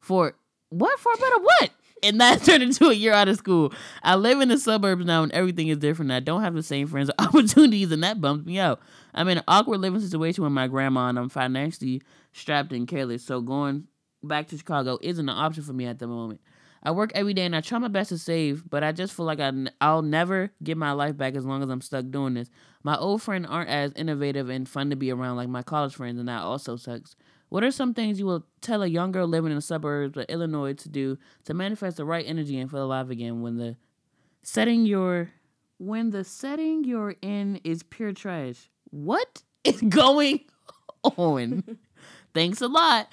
for what? For a better what? And that <laughs> turned into a year out of school. I live in the suburbs now, and everything is different. I don't have the same friends or <laughs> opportunities, and that bums me out. I'm in an awkward living situation with my grandma, and I'm financially strapped and careless. So going back to Chicago isn't an option for me at the moment. I work every day and I try my best to save, but I just feel like I n- I'll never get my life back as long as I'm stuck doing this. My old friends aren't as innovative and fun to be around like my college friends, and that also sucks. What are some things you will tell a young girl living in the suburbs of Illinois to do to manifest the right energy and feel alive again when the setting you're when the setting you're in is pure trash? What is <laughs> going on? <laughs> Thanks a lot.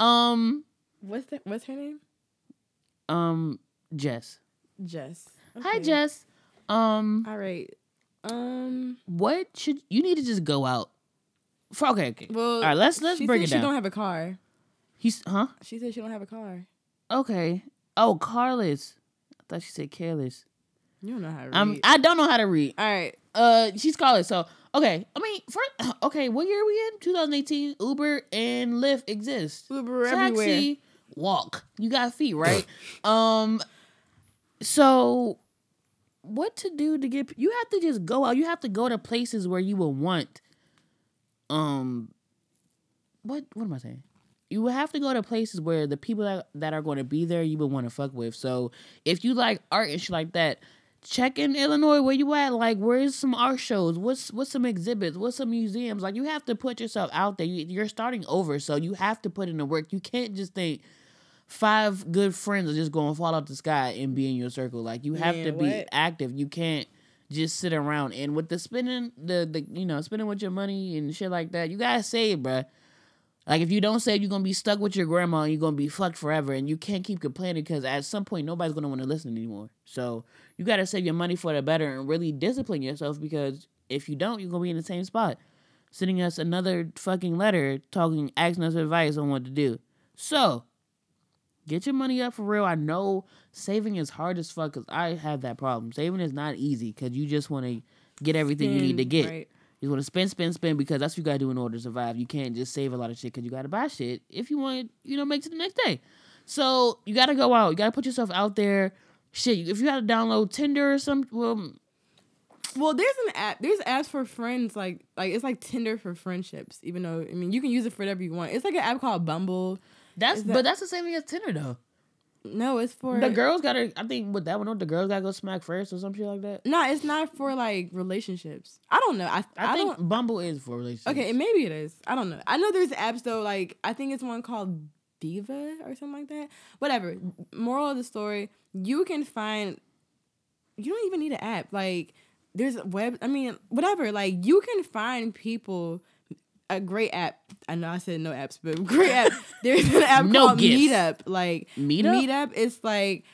Um What's that? What's her name? um Jess. Jess. Hi Jess. Um All right. Um. what should you need to just go out? For, okay, okay. Well, All right, let's let's she break said it She don't have a car. He's huh? She said she don't have a car. Okay. Oh, carless. I thought she said careless. You don't know how to read. Um, I don't know how to read. All right. Uh, she's college. So okay, I mean, for <sighs> okay, what year are we in? 2018. Uber and Lyft exist. Uber everywhere. Taxi, walk. You got feet, right? <laughs> um, so what to do to get? You have to just go out. You have to go to places where you will want. Um, what what am I saying? You have to go to places where the people that, that are going to be there you would want to fuck with. So if you like art and shit like that, check in Illinois where you at. Like where's some art shows? What's what's some exhibits? What's some museums? Like you have to put yourself out there. You, you're starting over, so you have to put in the work. You can't just think five good friends are just going to fall out the sky and be in your circle. Like you have Man, to be what? active. You can't just sit around and with the spending the the you know spending with your money and shit like that. You gotta save, bruh. Like if you don't save, you're gonna be stuck with your grandma and you're gonna be fucked forever, and you can't keep complaining because at some point nobody's gonna want to listen anymore. So you gotta save your money for the better and really discipline yourself because if you don't, you're gonna be in the same spot, sending us another fucking letter talking, asking us advice on what to do. So get your money up for real. I know saving is hard as fuck because I have that problem. Saving is not easy because you just want to get everything you need to get. right. You want to spend, spend, spend because that's what you gotta do in order to survive. You can't just save a lot of shit because you gotta buy shit if you want, you know, make it to the next day. So you gotta go out. You gotta put yourself out there. Shit, if you gotta download Tinder or something, well, Well, there's an app. There's apps for friends, like like it's like Tinder for friendships. Even though I mean, you can use it for whatever you want. It's like an app called Bumble. that's that- but that's the same thing as Tinder though. No, it's for The girls gotta, I think with that one, the girls gotta go smack first or some shit like that. No, it's not for like relationships. I don't know. I I, I, think don't. Bumble is for relationships. Okay, maybe it is. I don't know. I know there's apps though. Like I think it's one called Diva or something like that. Whatever. Moral of the story: you can find. You don't even need an app. Like there's a web. I mean, whatever. Like you can find people. A great app. I know I said no apps, but <laughs> great app. There's an <laughs> app No called gifts. Meetup. Like Meetup? Meetup is like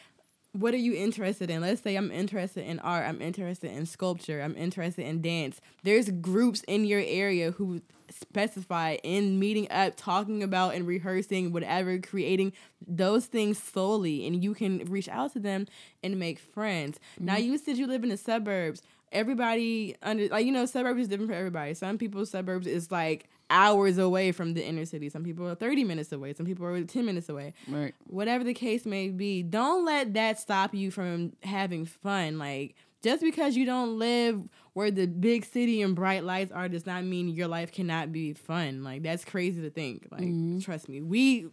what are you interested in? Let's say I'm interested in art, I'm interested in sculpture, I'm interested in dance. There's groups in your area who specify in meeting up, talking about and rehearsing whatever, creating those things solely, and you can reach out to them and make friends. Now mm-hmm. you said you live in the suburbs. Everybody under like you know, suburbs is different for everybody. Some people's suburbs is like hours away from the inner city. Some people are 30 minutes away. Some people are 10 minutes away Right. whatever the case may be, don't let that stop you from having fun. Like just because you don't live where the big city and bright lights are does not mean your life cannot be fun. Like that's crazy to think. Like mm-hmm. trust me, we.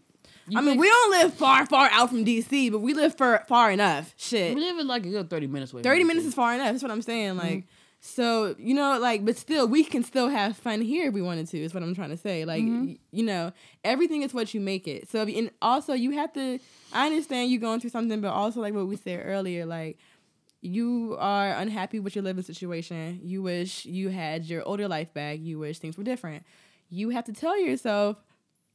I mean, we don't live far, far out from DC, but we live far, far enough. Shit, We live in like a good 30 minutes away. 30 minutes is far enough. That's what I'm saying. Mm-hmm. Like, so, you know, like, but still, we can still have fun here if we wanted to, is what I'm trying to say. Like, mm-hmm. y- you know, everything is what you make it. So, if, and also, you have to, I understand you going through something, but also, like what we said earlier, like, you are unhappy with your living situation. You wish you had your older life back. You wish things were different. You have to tell yourself,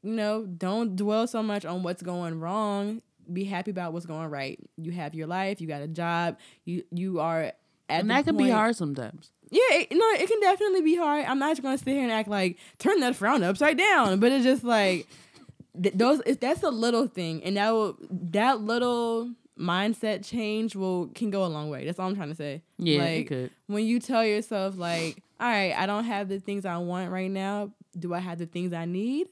you know, don't dwell so much on what's going wrong. Be happy about what's going right. You have your life. You got a job. You you are at And that can be hard sometimes. Yeah, it, no, it can definitely be hard. I'm not just going to sit here and act like turn that frown upside down, but it's just like th- those. If that's a little thing, and that will that little mindset change will can go a long way. That's all I'm trying to say. Yeah, it could. when you tell yourself like, all right, I don't have the things I want right now. Do I have the things I need?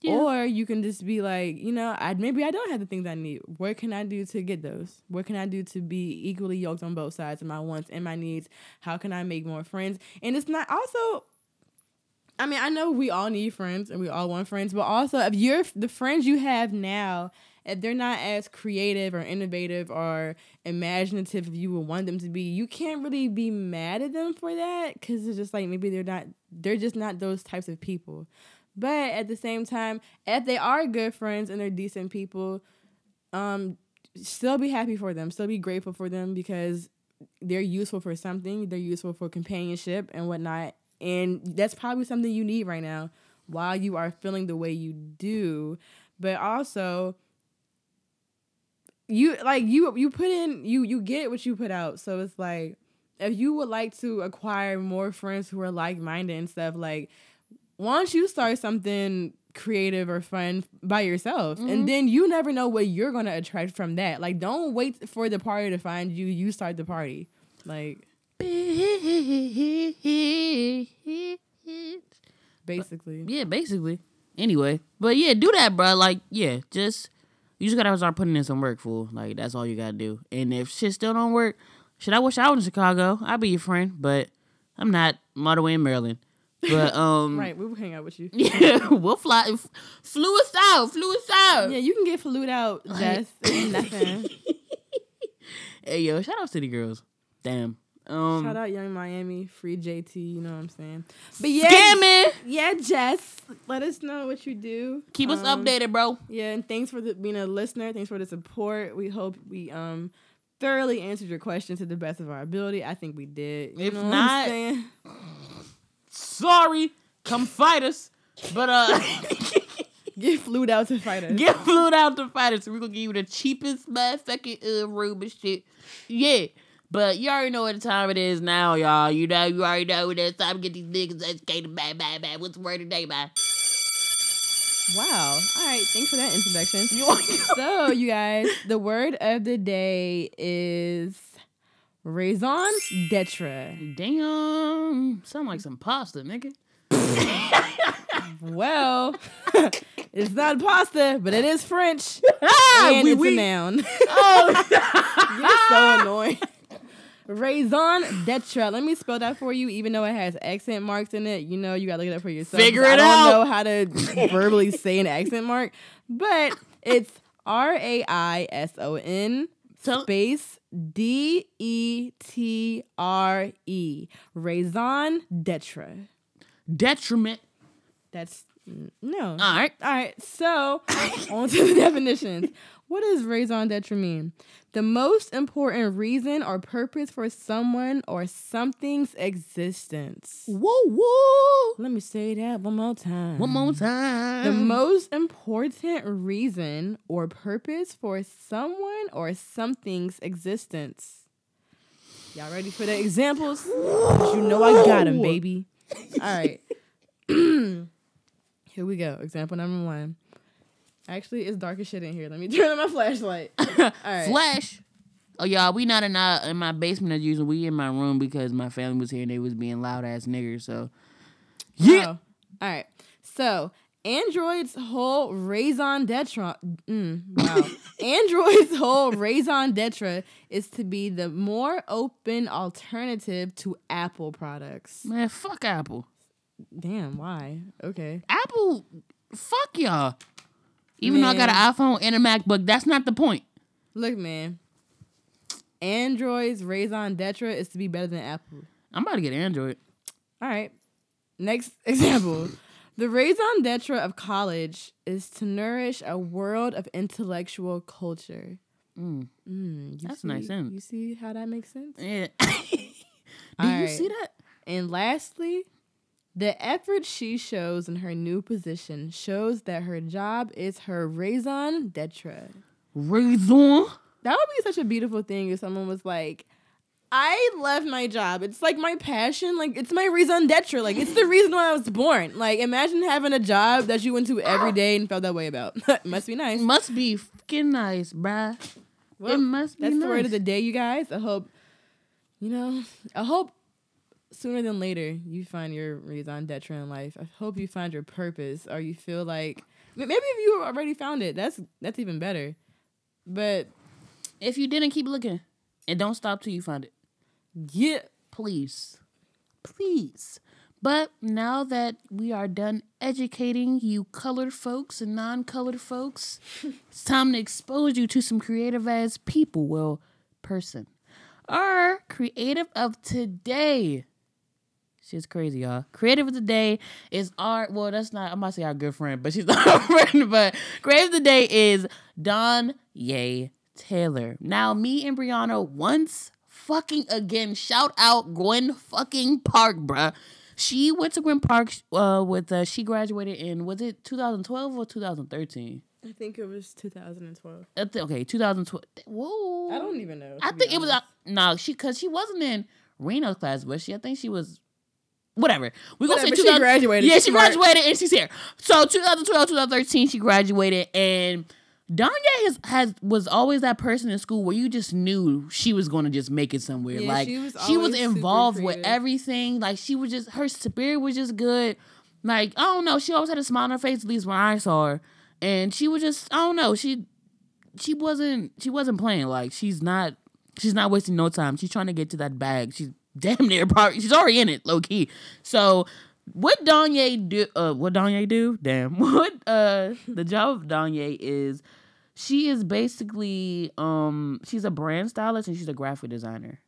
Yeah. Or you can just be like, you know, I maybe I don't have the things I need. What can I do to get those? What can I do to be equally yoked on both sides of my wants and my needs? How can I make more friends? And it's not also I mean, I know we all need friends and we all want friends, but also if you're the friends you have now, if they're not as creative or innovative or imaginative if you would want them to be, you can't really be mad at them for that because it's just like maybe they're not, they're just not those types of people. But at the same time, if they are good friends and they're decent people, um, still be happy for them, still be grateful for them because they're useful for something. They're useful for companionship and whatnot. And that's probably something you need right now while you are feeling the way you do. But also, you like you you put in you you get what you put out. So it's like if you would like to acquire more friends who are like minded and stuff, like once you start something creative or fun by yourself. Mm-hmm. And then you never know what you're going to attract from that. Like don't wait for the party to find you. You start the party. Like basically. Yeah, basically. Anyway, but yeah, do that, bro. Like, yeah, just you just gotta start putting in some work, fool. Like, that's all you gotta do. And if shit still don't work, shit, I wish I was in Chicago. I'd be your friend, but I'm not. I'm all the way in Maryland. But <laughs> um, Right, we will hang out with you. <laughs> yeah, we'll fly. f- Flew us out. Flew us out. Yeah, you can get flued out, Jess. It's <laughs> nothing. Hey, yo, shout out City Girls. Damn. Um, Shout out Young Miami, free JT, you know what I'm saying? But yeah, Scamming. yeah, Jess, let us know what you do. Keep us Um, updated, bro. Yeah, and thanks for the, being a listener. Thanks for the support. We hope we um thoroughly answered your question to the best of our ability. I think we did. You If know what not- I'm saying? Sorry. Come fight us. But uh. <laughs> get flued out to fight us. Get flew out to fight us. We're gonna give you the cheapest motherfucking uh, room and shit. Yeah. But you already know what the time it is now, y'all. You know, you already know when it's time to get these niggas educated. Bye, bye, bye. What's the word today, bye? Wow. All right. Thanks for that introduction. <laughs> so, you guys, the word of the day is raison d'etre. Damn. Sound like some pasta, nigga. <laughs> Well, <laughs> it's not pasta, but it is French. <laughs> Ah, and oui, it's oui. a noun. Oh. You're so annoying. Raison d'etre. Let me spell that for you, even though it has accent marks in it. You know, you gotta look it up for yourself. Figure it out. I don't out. know how to verbally say an accent mark, but it's R A I S O N space D E T R E. Raison d'etre. Detriment. That's no. All right. All right, so <laughs> on to the definitions. What does raison d'etre mean? The most important reason or purpose for someone or something's existence. Whoa, whoa. Let me say that one more time. One more time. The most important reason or purpose for someone or something's existence. Y'all ready for the examples? you know I got them, baby. All right. <clears throat> here we go. Example number one. Actually, it's dark as shit in here. Let me <laughs> turn on my flashlight. <laughs> All right. Flash. Oh y'all, we not in, uh, in my basement as usual. We in my room because my family was here and they was being loud ass niggers. So yeah, Oh, All right. So Android's whole raison d'etre. Mm, wow. <laughs> Android's whole raison d'etre is to be the more open alternative to Apple products. man, fuck Apple. Damn. Why? Okay. Apple, fuck y'all. Even though I got an iPhone and a MacBook, that's not the point. Look, man. Android's raison d'etre is to be better than Apple. I'm about to get Android. All right. Next <laughs> example. The raison d'etre of college is to nourish a world of intellectual culture. Mm. Mm, That's see, nice. You see how that makes sense? Yeah. <laughs> Do you Alright. see that? And lastly, the effort she shows in her new position shows that her job is her raison d'etre. Raison. That would be such a beautiful thing if someone was like, I love my job. It's like my passion. Like it's my raison d'etre. Like it's the reason why I was born. Like imagine having a job that you went to every day and felt that way about. <laughs> Must be nice. Must be fucking nice, bruh. Well, it must be That's nice. the word of the day, you guys. I hope, you know, I hope sooner than later you find your raison d'etre in life. I hope you find your purpose, or you feel like maybe if you already found it, that's that's even better. But If you didn't keep looking, and don't stop till you find it. yeah, please please but now that we are done educating you colored folks and non-colored folks <laughs> it's time to expose you to some creative ass people well person our creative of today She's crazy, y'all. Creative of the day is our well, that's not I'm about to say our good friend, but she's <laughs> not our friend. But creative of the day is Don Ye Taylor. Now, me and Brianna once fucking again shout out Gwynn fucking Park, bruh. She went to Gwynn Park uh, with uh, she graduated in was it 2012 or 2013? I think it was 2012. I thi- okay, 2012. Whoa. I don't even know. I think it was uh, no, she because she wasn't in Reno's class, was she? I think she was. Whatever. We gonna say she 2000 graduated, Yeah, she smart. graduated and she's here. So 2012, 2013, she graduated, and Donye has, has was always that person in school where you just knew she was going to just make it somewhere. Yeah, like she was she was involved with everything. Like she was just her spirit was just good. Like I don't know, she always had a smile on her face. At least when I saw her, and she was just I don't know. She she wasn't she wasn't playing. Like she's not she's not wasting no time. She's trying to get to that bag. She's damn near probably she's already in it, low key. So what Donye do uh what Donye do? Damn. <laughs> What uh the job of Donye is she is basically um she's a brand stylist and she's a graphic designer.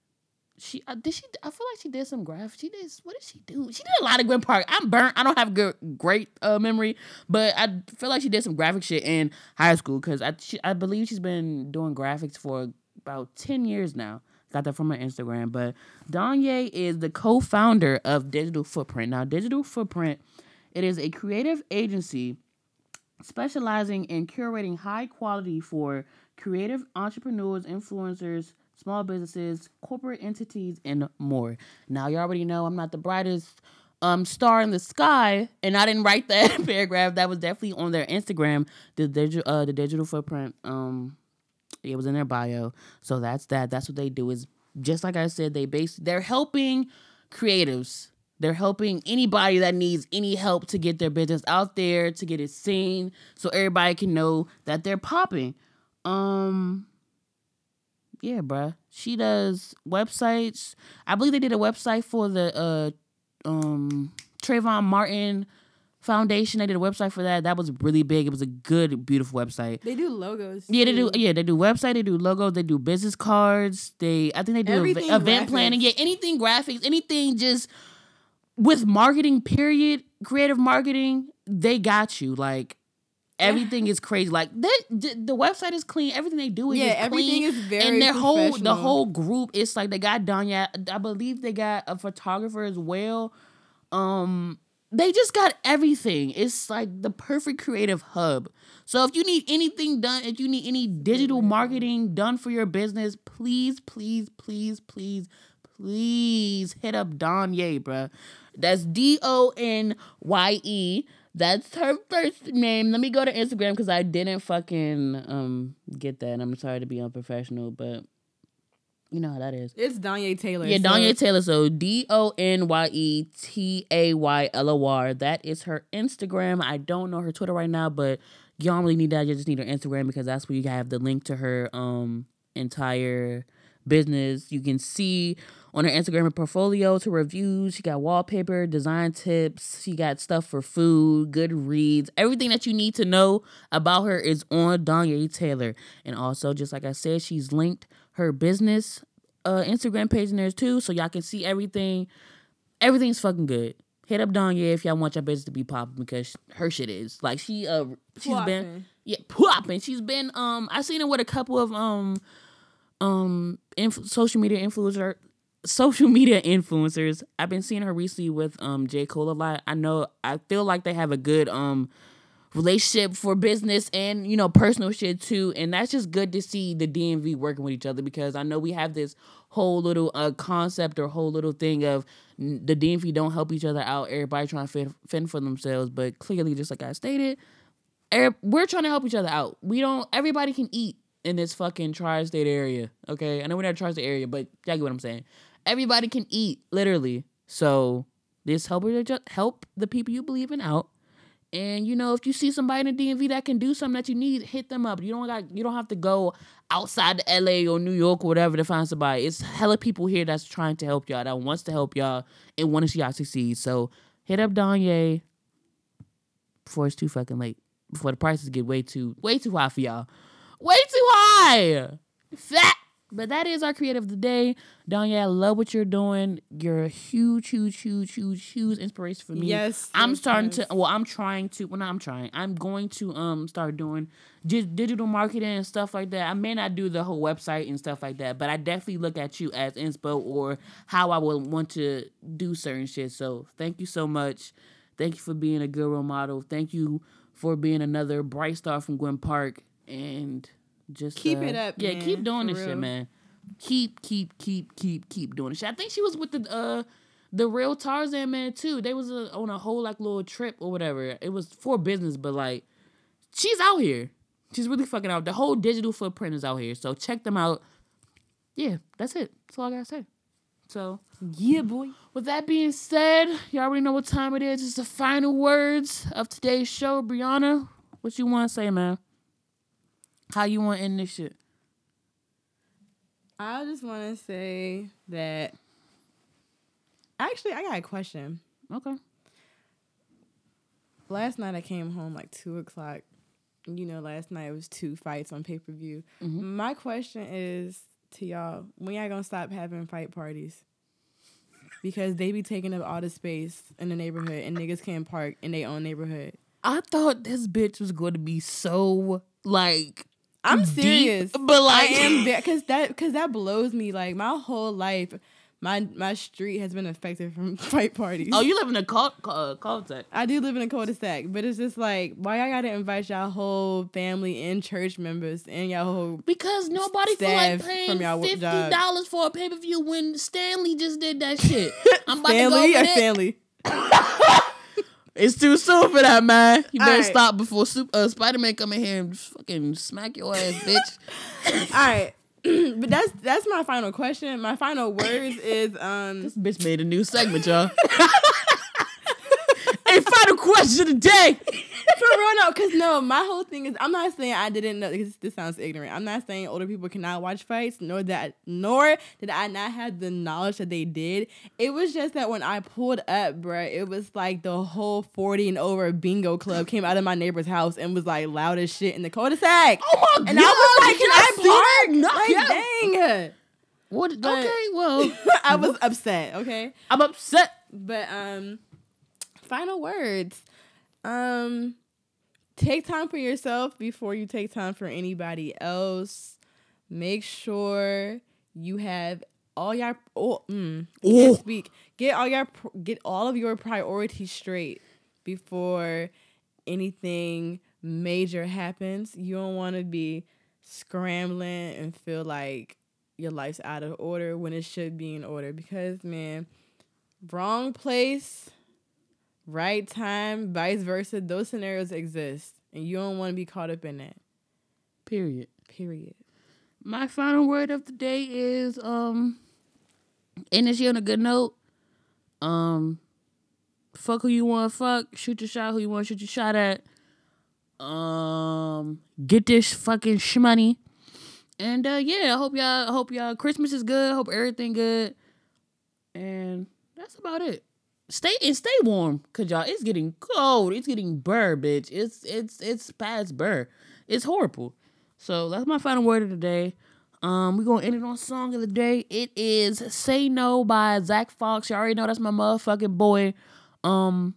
She uh, did she I feel like she did some graph. She did what did she do? She did a lot of Gwynn Park. I'm burnt. I don't have good great uh, memory, but I feel like she did some graphic shit in high school because I she, I believe she's been doing graphics for about ten years now. Got that from her Instagram. But Donye is the co-founder of Digital Footprint. Now, Digital Footprint, it is a creative agency specializing in curating high quality for creative entrepreneurs, influencers, small businesses, corporate entities, and more. Now, you already know I'm not the brightest um star in the sky, and I didn't write that <laughs> paragraph. That was definitely on their Instagram. The digital, uh, the digital footprint. Um, it was in their bio. So that's that. That's what they do. Is just like I said, they base. They're helping creatives. They're helping anybody that needs any help to get their business out there, to get it seen, so everybody can know that they're popping. Um, yeah, bruh. She does websites. I believe they did a website for the uh um Trayvon Martin Foundation. They did a website for that. That was really big. It was a good, beautiful website. They do logos. Yeah, they do. Yeah, they do website. They do logos. They do business cards. They, I think they do ev- event graphics. planning. Yeah, anything graphics, anything just with marketing. Period. Creative marketing. They got you. Like everything is crazy. Like they, the, the website is clean. Everything they do is Yeah, everything clean. is very and their whole the whole group. It's like they got Donye. I believe they got a photographer as well. Um, they just got everything. It's like the perfect creative hub. So if you need anything done, if you need any digital marketing done for your business, please, please, please, please, please hit up Donye, bruh. That's D O N Y E. That's her first name. Let me go to Instagram because I didn't fucking um get that. I'm sorry to be unprofessional, but you know how that is. It's Donye Taylor. Yeah, so- Taylor. So D O N Y E T A Y L O R. That is her Instagram. I don't know her Twitter right now, but don't really need that. You just need her Instagram because that's where you have the link to her um entire business. You can see on her Instagram her portfolio to reviews. She got wallpaper, design tips. She got stuff for food, good reads. Everything that you need to know about her is on Donye Taylor. And also, just like I said, she's linked her business uh Instagram page in there too, so y'all can see everything. Everything's fucking good. Hit up Donye if y'all want your business to be popping because her shit is like she uh she's been yeah popping. She's been um I seen her with a couple of um um inf- social media influencer social media influencers. I've been seeing her recently with um J Cole a lot. I know I feel like they have a good um relationship for business and you know personal shit too. And that's just good to see the DMV working with each other because I know we have this whole little uh concept or whole little thing of the DMV don't help each other out. Everybody trying to fend, for themselves. But clearly just like I stated er- we're trying to help each other out. We don't everybody can eat in this fucking tri-state area okay? I know we're not tri-state area but y'all get what I'm saying. Everybody can eat literally. So this help help the people you believe in out and you know, if you see somebody in the DMV that can do something that you need, hit them up. You don't got you don't have to go outside to LA or New York or whatever to find somebody. It's hella people here that's trying to help y'all, that wants to help y'all and want to see y'all succeed. So hit up Donye before it's too fucking late. Before the prices get way too way too high for y'all. Way too high. Fat. But that is our creative of the day. Donye, I love what you're doing. You're a huge, huge, huge, huge, huge inspiration for me. Yes, I'm yes, starting yes. to well, I'm trying to well not I'm trying. I'm going to um start doing di- digital marketing and stuff like that. I may not do the whole website and stuff like that, but I definitely look at you as inspo or how I would want to do certain shit. So thank you so much. Thank you for being a good role model. Thank you for being another bright star from Gwynn Park and just Keep uh, it up, Yeah, man, keep doing this shit, man. Keep, keep, keep, keep, keep doing this shit. I think she was with the uh the real Tarzan man too. They was uh on a whole like little trip or whatever. It was for business, but like she's out here. She's really fucking out. The whole digital footprint is out here. So check them out. Yeah, that's it. That's all I gotta say. So Yeah, boy. with that being said, y'all already know what time it is. It's the final words of today's show. Brianna, what you want to say, man? How you want to end this shit? I just want to say that. Actually, I got a question. Okay. Last night I came home like two o'clock. You know, last night it was two fights on pay per view. Mm-hmm. My question is to y'all: When y'all gonna stop having fight parties? Because they be taking up all the space in the neighborhood, and niggas can't park in their own neighborhood. I thought this bitch was going to be so like I'm deep, serious, but like I am because <laughs> that because that blows me. Like my whole life, my my street has been affected from <laughs> fight parties. Oh, you live in a cul uh, cul-de-sac. I do live in a cul-de-sac, but it's just like why I gotta invite y'all whole family and church members and y'all whole Because nobody feel like paying fifty dollars for a pay per view when Stanley just did that shit. <laughs> I'm about family to go or family. <coughs> It's too soon for that, man. You better Alright. stop before uh, Spider Man come in here and fucking smack your ass, <laughs> bitch. All right, <clears throat> but that's that's my final question. My final words is um. this bitch made a new segment, y'all. <laughs> final question today. <laughs> For real, no, because no, my whole thing is I'm not saying I didn't know because this sounds ignorant. I'm not saying older people cannot watch fights, nor that nor did I not have the knowledge that they did. It was just that when I pulled up, bruh, it was like the whole 40 and over bingo club came out of my neighbor's house and was like loud as shit in the cul-de-sac. Oh my and I was like, can I y'all see that? park? Knock Like, dang. What? But- okay, well, <laughs> I was upset, okay? I'm upset. But um final words. Um take time for yourself before you take time for anybody else. Make sure you have all your oh, mm, can't speak. Get all your get all of your priorities straight before anything major happens. You don't want to be scrambling and feel like your life's out of order when it should be in order because man, wrong place, right time, vice versa. Those scenarios exist, and you don't want to be caught up in that. Period. Period. My final word of the day is um end this year on a good note. Um fuck who you wanna fuck, shoot your shot who you wanna shoot your shot at. Um get this fucking shmoney. And uh yeah, I hope y'all I hope y'all Christmas is good, hope everything good. And that's about it. Stay and stay warm, cause y'all it's getting cold. It's getting burr, bitch. It's it's it's past burr. It's horrible. So that's my final word of the day. Um, we're gonna end it on song of the day. It is "Say No" by Zack Fox. You already know that's my motherfucking boy. Um,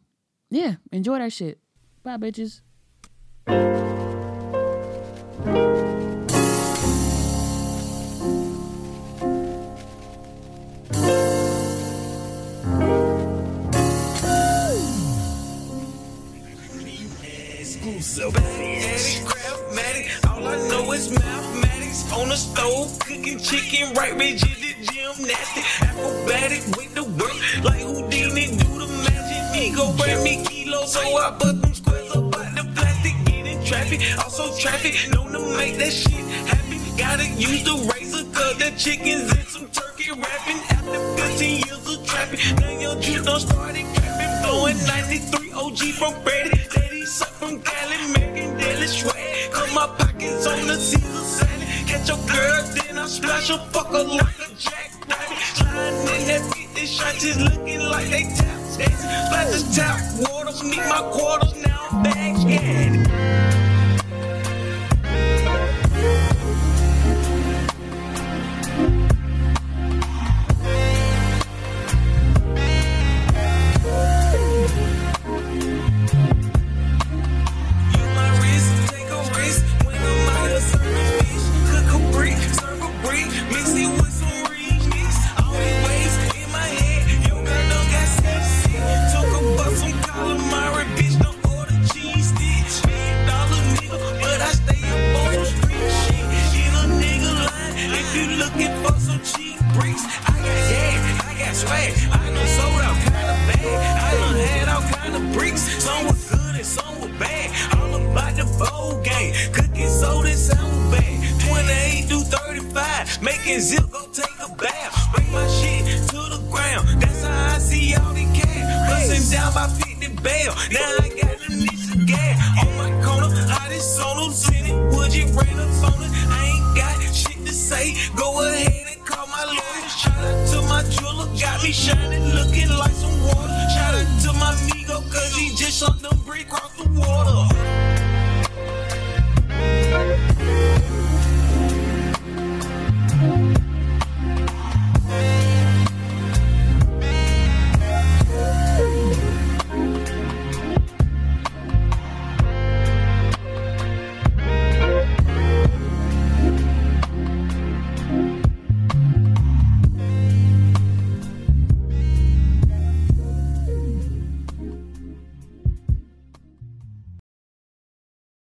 yeah, enjoy that shit. Bye, bitches. Mathematics, craftmatic, all I know is mathematics. On the stove, cooking chicken, right rigid, gymnastic, acrobatic with the work, like Houdini do the magic. He go bring me kilos, so I put them squares up out the plastic, get in traffic, also traffic, known to make that shit happen. Gotta use the razor, cause the chickens and some turkey wrapping. After 15 years of trapping, now your juice done started crapping. Blowing 93 OG from Brady, Suck from Cali, making daily swag. Cause my pockets on the Caesar salad. Catch your girl, then I splash her, fuck her like a jackrabbit. Sliding in that beat, this shot just looking like they tap. dancing. Splash the tap water, meet my quarters, now I'm back at.